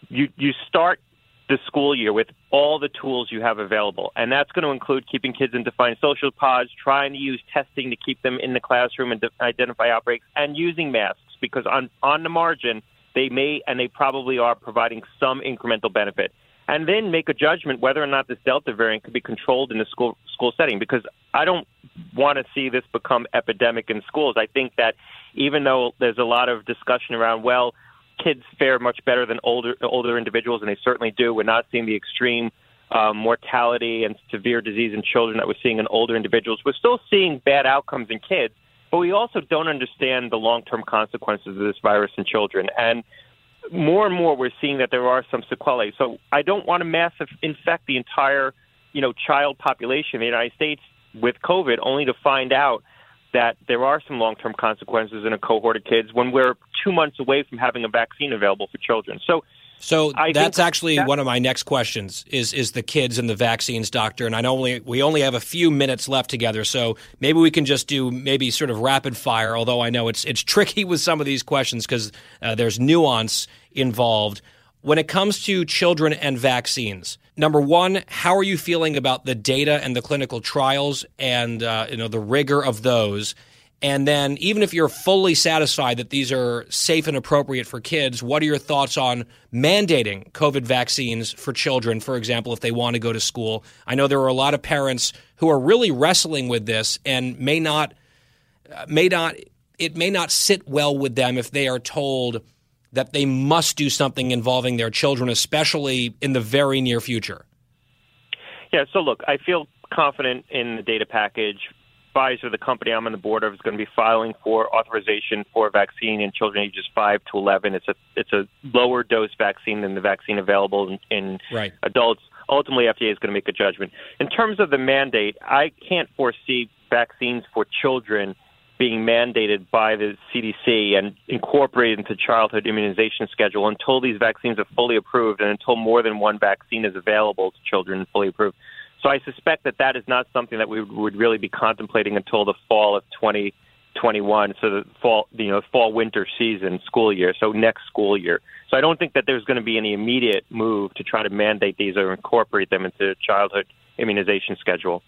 You you start the school year with all the tools you have available, and that's going to include keeping kids in defined social pods, trying to use testing to keep them in the classroom and de- identify outbreaks, and using masks because on on the margin they may and they probably are providing some incremental benefit and then make a judgment whether or not this Delta variant could be controlled in the school school setting. Because I don't want to see this become epidemic in schools. I think that even though there's a lot of discussion around, well, kids fare much better than older older individuals, and they certainly do. We're not seeing the extreme um, mortality and severe disease in children that we're seeing in older individuals. We're still seeing bad outcomes in kids, but we also don't understand the long term consequences of this virus in children. And more and more we're seeing that there are some sequelae. So I don't want to massive infect the entire, you know, child population in the United States with COVID, only to find out that there are some long-term consequences in a cohort of kids when we're two months away from having a vaccine available for children. So so I that's actually that- one of my next questions is is the kids and the vaccines, doctor. And I know only we only have a few minutes left together, so maybe we can just do maybe sort of rapid fire. Although I know it's it's tricky with some of these questions because uh, there's nuance involved. When it comes to children and vaccines, number one, how are you feeling about the data and the clinical trials and uh, you know the rigor of those? And then, even if you're fully satisfied that these are safe and appropriate for kids, what are your thoughts on mandating COVID vaccines for children, for example, if they want to go to school? I know there are a lot of parents who are really wrestling with this and may not, uh, may not, it may not sit well with them if they are told that they must do something involving their children, especially in the very near future. Yeah, so look, I feel confident in the data package. Pfizer, the company I'm on the board of, is going to be filing for authorization for a vaccine in children ages 5 to 11. It's a it's a lower dose vaccine than the vaccine available in, in Right. adults. Ultimately, FDA is going to make a judgment. In terms of the mandate, I can't foresee vaccines for children being mandated by the CDC and incorporated into childhood immunization schedule until these vaccines are fully approved and until more than one vaccine is available to children fully approved. So I suspect that that is not something that we would really be contemplating until the fall of 2021, so the fall, you know, fall winter season school year, so next school year. So I don't think that there's going to be any immediate move to try to mandate these or incorporate them into childhood immunization schedule.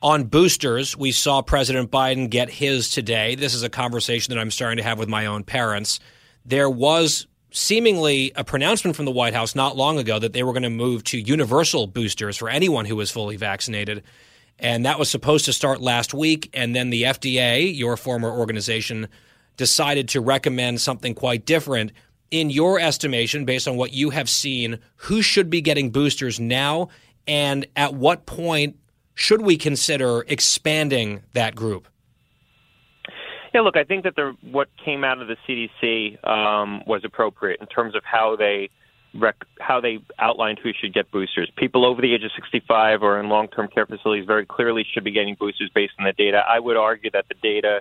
On boosters, we saw President Biden get his today. This is a conversation that I'm starting to have with my own parents. There was seemingly a pronouncement from the White House not long ago that they were going to move to universal boosters for anyone who was fully vaccinated. And that was supposed to start last week. And then the FDA, your former organization, decided to recommend something quite different. In your estimation, based on what you have seen, who should be getting boosters now? And at what point should we consider expanding that group? Yeah, look, I think that the what came out of the CDC um, was appropriate in terms of how they rec- how they outlined who should get boosters. People over the age of 65 or in long-term care facilities very clearly should be getting boosters based on the data. I would argue that the data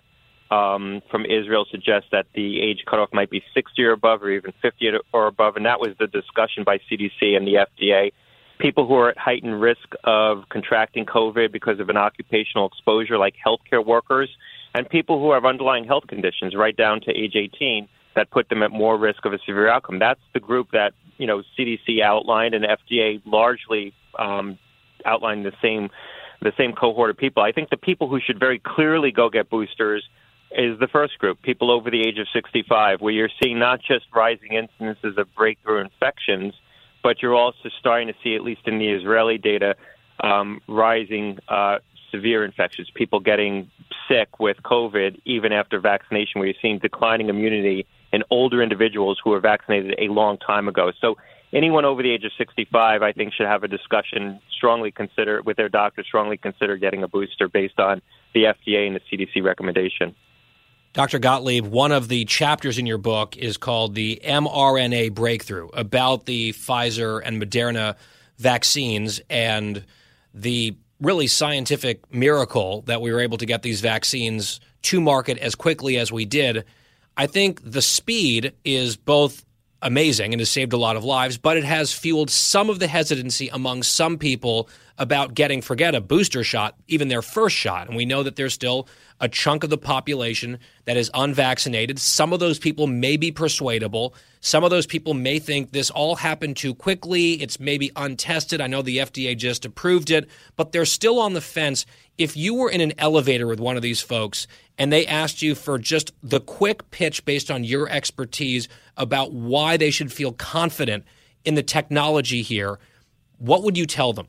um, from Israel suggests that the age cutoff might be 60 or above, or even 50 or above, and that was the discussion by CDC and the FDA. People who are at heightened risk of contracting COVID because of an occupational exposure, like healthcare workers, and people who have underlying health conditions, right down to age 18, that put them at more risk of a severe outcome. That's the group that you know CDC outlined and FDA largely um, outlined the same the same cohort of people. I think the people who should very clearly go get boosters is the first group, people over the age of 65, where you're seeing not just rising incidences of breakthrough infections, but you're also starting to see, at least in the Israeli data, um, rising uh, severe infections, people getting sick with COVID even after vaccination, where you're seeing declining immunity in older individuals who were vaccinated a long time ago. So anyone over the age of 65, I think, should have a discussion, strongly consider with their doctor, strongly consider getting a booster based on the FDA and the CDC recommendation. Dr. Gottlieb, one of the chapters in your book is called the mRNA breakthrough about the Pfizer and Moderna vaccines and the really scientific miracle that we were able to get these vaccines to market as quickly as we did. I think the speed is both amazing and has saved a lot of lives, but it has fueled some of the hesitancy among some people about getting, forget a booster shot, even their first shot. And we know that there's still a chunk of the population that is unvaccinated. Some of those people may be persuadable. Some of those people may think this all happened too quickly. It's maybe untested. I know the FDA just approved it, but they're still on the fence. If you were in an elevator with one of these folks and they asked you for just the quick pitch based on your expertise about why they should feel confident in the technology here, what would you tell them?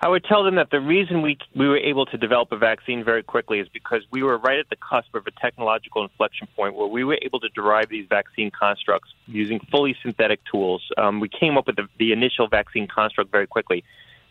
I would tell them that the reason we we were able to develop a vaccine very quickly is because we were right at the cusp of a technological inflection point where we were able to derive these vaccine constructs using fully synthetic tools. Um, we came up with the, the initial vaccine construct very quickly.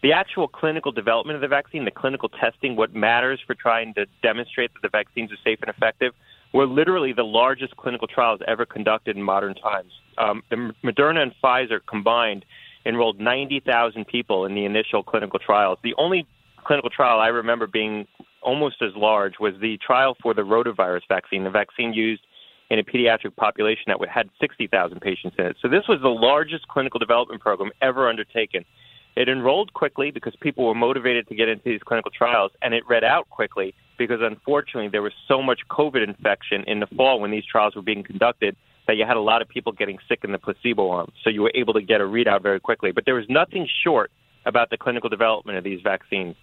The actual clinical development of the vaccine, the clinical testing, what matters for trying to demonstrate that the vaccines are safe and effective, were literally the largest clinical trials ever conducted in modern times. Um, the Moderna and Pfizer combined enrolled 90,000 people in the initial clinical trials. The only clinical trial I remember being almost as large was the trial for the rotavirus vaccine, the vaccine used in a pediatric population that had 60,000 patients in it. So this was the largest clinical development program ever undertaken. It enrolled quickly because people were motivated to get into these clinical trials, and it read out quickly because unfortunately there was so much COVID infection in the fall when these trials were being conducted that you had a lot of people getting sick in the placebo arm. So you were able to get a readout very quickly. But there was nothing short about the clinical development of these vaccines.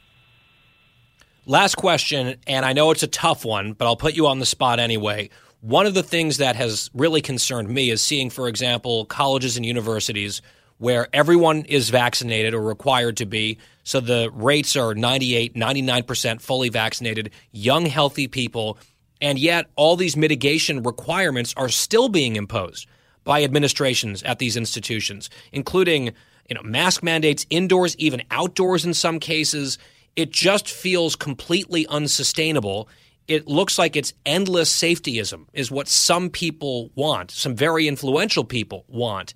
Last question, and I know it's a tough one, but I'll put you on the spot anyway. One of the things that has really concerned me is seeing, for example, colleges and universities where everyone is vaccinated or required to be. So the rates are 98, 99% fully vaccinated, young, healthy people and yet, all these mitigation requirements are still being imposed by administrations at these institutions, including you know mask mandates indoors, even outdoors in some cases. It just feels completely unsustainable. It looks like it's endless safetyism is what some people want, some very influential people want.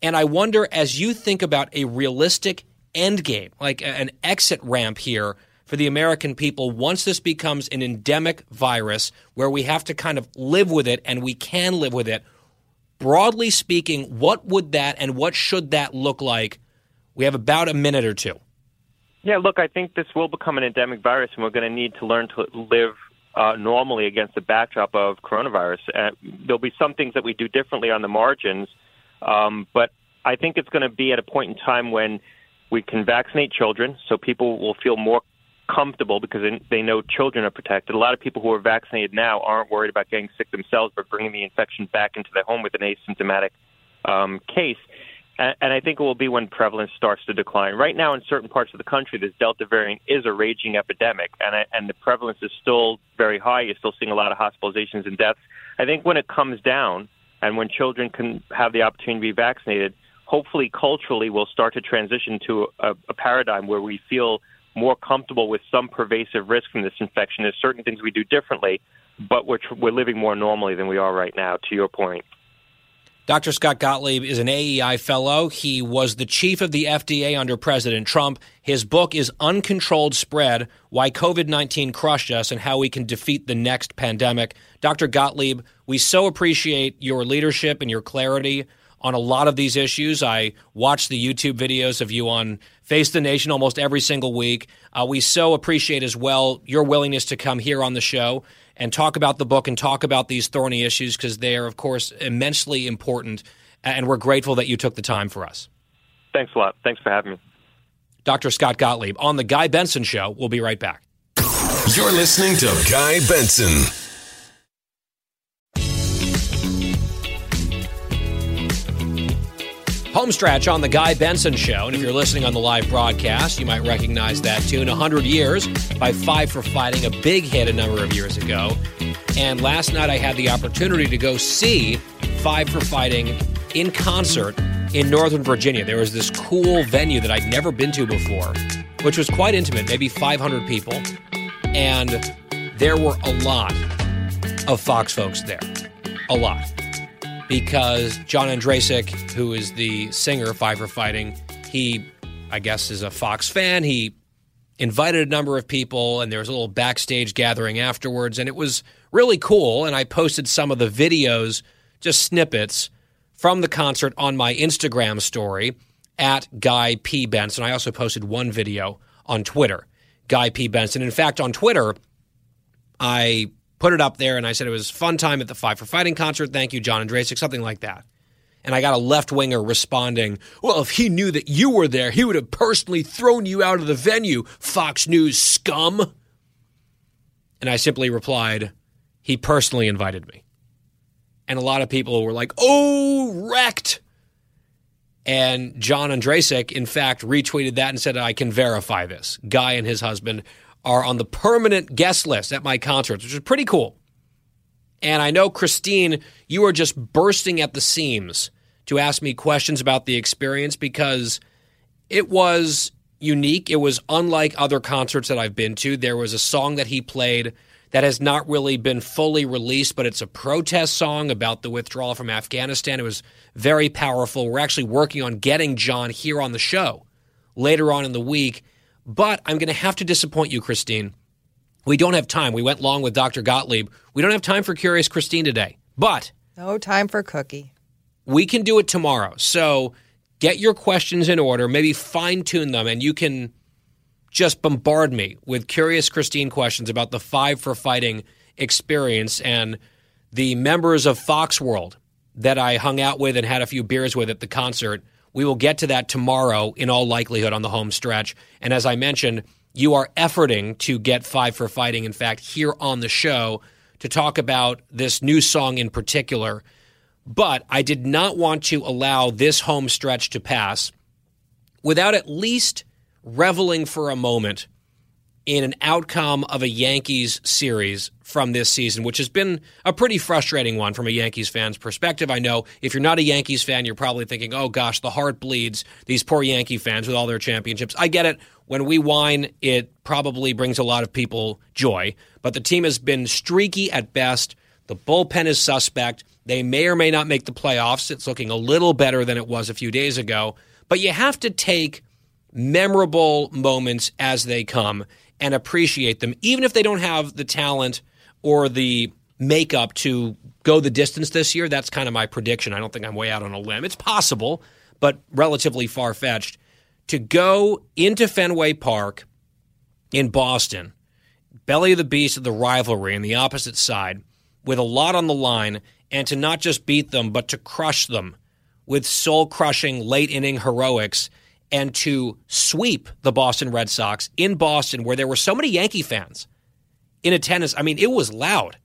And I wonder, as you think about a realistic end game, like an exit ramp here for the American people once this becomes an endemic virus where we have to kind of live with it and we can live with it. Broadly speaking, what would that and what should that look like? We have about a minute or two. Yeah, look, I think this will become an endemic virus, and we're going to need to learn to live uh, normally against the backdrop of coronavirus. Uh, there'll be some things that we do differently on the margins, um, but I think it's going to be at a point in time when we can vaccinate children, so people will feel more comfortable because they know children are protected. A lot of people who are vaccinated now aren't worried about getting sick themselves, but bringing the infection back into their home with an asymptomatic um, case. And, and I think it will be when prevalence starts to decline. Right now, in certain parts of the country, this Delta variant is a raging epidemic, and, and the prevalence is still very high. You're still seeing a lot of hospitalizations and deaths. I think when it comes down, and when children can have the opportunity to be vaccinated, hopefully culturally we'll start to transition to a, a paradigm where we feel more comfortable with some pervasive risk from this infection. There's certain things we do differently, but we're, we're living more normally than we are right now, to your point. Dr. Scott Gottlieb is an AEI fellow. He was the chief of the FDA under President Trump. His book is Uncontrolled Spread Why COVID 19 Crushed Us and How We Can Defeat the Next Pandemic. Dr. Gottlieb, we so appreciate your leadership and your clarity on a lot of these issues. I watch the YouTube videos of you on Face the Nation almost every single week. Uh, we so appreciate as well your willingness to come here on the show and talk about the book and talk about these thorny issues because they are, of course, immensely important. And we're grateful that you took the time for us. Thanks a lot. Thanks for having me. Dr. Scott Gottlieb on The Guy Benson Show. We'll be right back. You're listening to Guy Benson. Homestretch on The Guy Benson Show. And if you're listening on the live broadcast, you might recognize that tune 100 Years by Five for Fighting, a big hit a number of years ago. And last night I had the opportunity to go see Five for Fighting in concert in Northern Virginia. There was this cool venue that I'd never been to before, which was quite intimate, maybe 500 people. And there were a lot of Fox folks there. A lot because John Ondrasik, who is the singer of Five for Fighting, he, I guess, is a Fox fan. He invited a number of people, and there was a little backstage gathering afterwards, and it was really cool. And I posted some of the videos, just snippets from the concert on my Instagram story at Guy P. Benson. I also posted one video on Twitter, Guy P. Benson. In fact, on Twitter, I put it up there and I said it was fun time at the Five for Fighting concert. Thank you, John Ondrasik, something like that. And I got a left winger responding, Well, if he knew that you were there, he would have personally thrown you out of the venue, Fox News scum. And I simply replied, He personally invited me. And a lot of people were like, Oh, wrecked. And John Ondrasik, in fact, retweeted that and said, I can verify this. Guy and his husband are on the permanent guest list at my concerts, which is pretty cool. And I know, Christine, you are just bursting at the seams to ask me questions about the experience because it was unique. It was unlike other concerts that I've been to. There was a song that he played that has not really been fully released, but it's a protest song about the withdrawal from Afghanistan. It was very powerful. We're actually working on getting John here on the show later on in the week but I'm going to have to disappoint you, Christine. We don't have time. We went long with Dr. Gottlieb. We don't have time for Curious Christine today. But no time for Cookie. We can do it tomorrow. So get your questions in order, maybe fine tune them, and you can just bombard me with Curious Christine questions about the Five for Fighting experience and the members of Fox World that I hung out with and had a few beers with at the concert we will get to that tomorrow in all likelihood on the home stretch. And as I mentioned, you are efforting to get Five for Fighting, in fact, here on the show to talk about this new song in particular. But I did not want to allow this home stretch to pass without at least reveling for a moment in an outcome of a Yankees series from this season, which has been a pretty frustrating one from a Yankees fan's perspective. I know if you're not a Yankees fan, you're probably thinking, oh gosh, the heart bleeds, these poor Yankee fans with all their championships. I get it. When we whine, it probably brings a lot of people joy, but the team has been streaky at best. The bullpen is suspect. They may or may not make the playoffs. It's looking a little better than it was a few days ago, but you have to take memorable moments as they come and appreciate them, even if they don't have the talent or the makeup to go the distance this year. That's kind of my prediction. I don't think I'm way out on a limb. It's possible, but relatively far fetched. To go into Fenway Park in Boston, belly of the beast of the rivalry, on the opposite side, with a lot on the line, and to not just beat them, but to crush them with soul crushing late inning heroics and to sweep the Boston Red Sox in Boston, where there were so many Yankee fans in attendance. I mean, it was loud.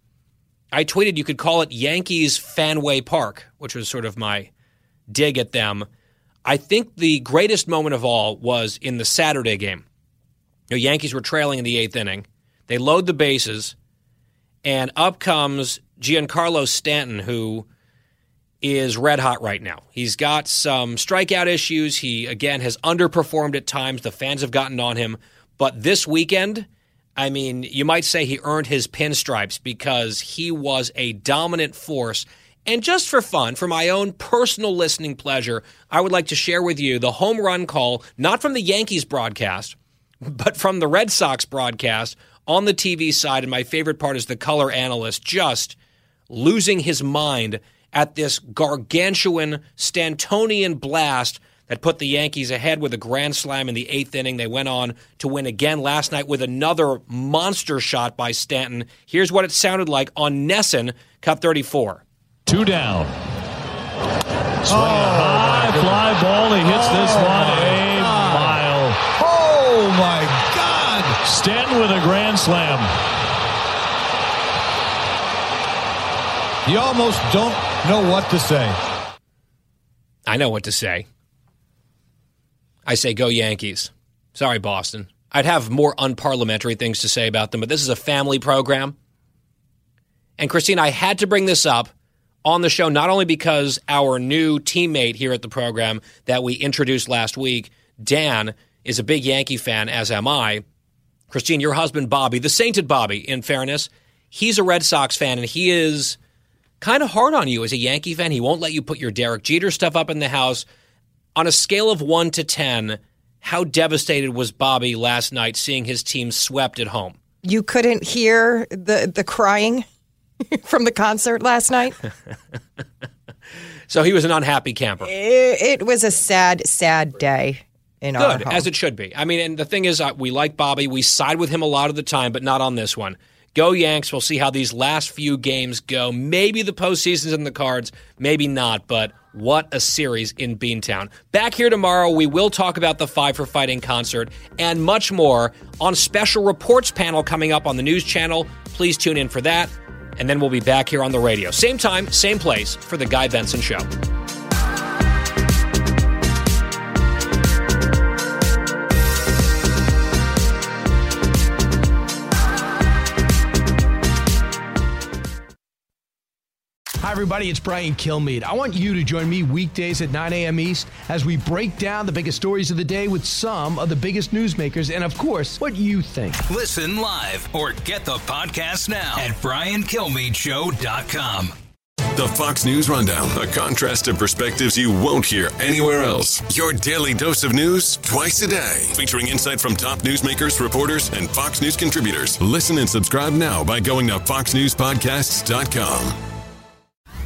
I tweeted you could call it Yankees Fanway Park, which was sort of my dig at them. I think the greatest moment of all was in the Saturday game. The Yankees were trailing in the eighth inning. They load the bases, and up comes Giancarlo Stanton, who is red hot right now. He's got some strikeout issues. He, again, has underperformed at times. The fans have gotten on him. But this weekend, I mean, you might say he earned his pinstripes because he was a dominant force. And just for fun, for my own personal listening pleasure, I would like to share with you the home run call, not from the Yankees broadcast, but from the Red Sox broadcast on the TV side. And my favorite part is the color analyst just losing his mind at this gargantuan Stantonian blast that put the Yankees ahead with a grand slam in the eighth inning. They went on to win again last night with another monster shot by Stanton. Here's what it sounded like on NESN, cut 34. Two down. Swing oh, high fly ball. He hits oh, this one a God. mile. Oh my God! Stanton with a grand slam. You almost don't know what to say. I know what to say. I say go Yankees. Sorry, Boston. I'd have more unparliamentary things to say about them, but this is a family program. And Christine, I had to bring this up on the show not only because our new teammate here at the program that we introduced last week, Dan, is a big Yankee fan, as am I. Christine, your husband, Bobby, the sainted Bobby, in fairness, he's a Red Sox fan and he is kind of hard on you as a Yankee fan. He won't let you put your Derek Jeter stuff up in the house on a scale of one to 10, how devastated was Bobby last night seeing his team swept at home? You couldn't hear the, the crying from the concert last night? so he was an unhappy camper. It, it was a sad, sad day. In Good, as it should be. I mean, and the thing is, uh, we like Bobby. We side with him a lot of the time, but not on this one. Go Yanks. We'll see how these last few games go. Maybe the postseason's in the cards, maybe not, but what a series in Beantown. Back here tomorrow, we will talk about the Five for Fighting concert and much more on special reports panel coming up on the news channel. Please tune in for that. And then we'll be back here on the radio. Same time, same place for The Guy Benson Show. Hi, everybody. It's Brian Kilmeade. I want you to join me weekdays at 9 a.m. East as we break down the biggest stories of the day with some of the biggest newsmakers and, of course, what you think. Listen live or get the podcast now at briankilmeadeshow.com. The Fox News Rundown, a contrast of perspectives you won't hear anywhere else. Your daily dose of news twice a day, featuring insight from top newsmakers, reporters, and Fox News contributors. Listen and subscribe now by going to foxnewspodcasts.com.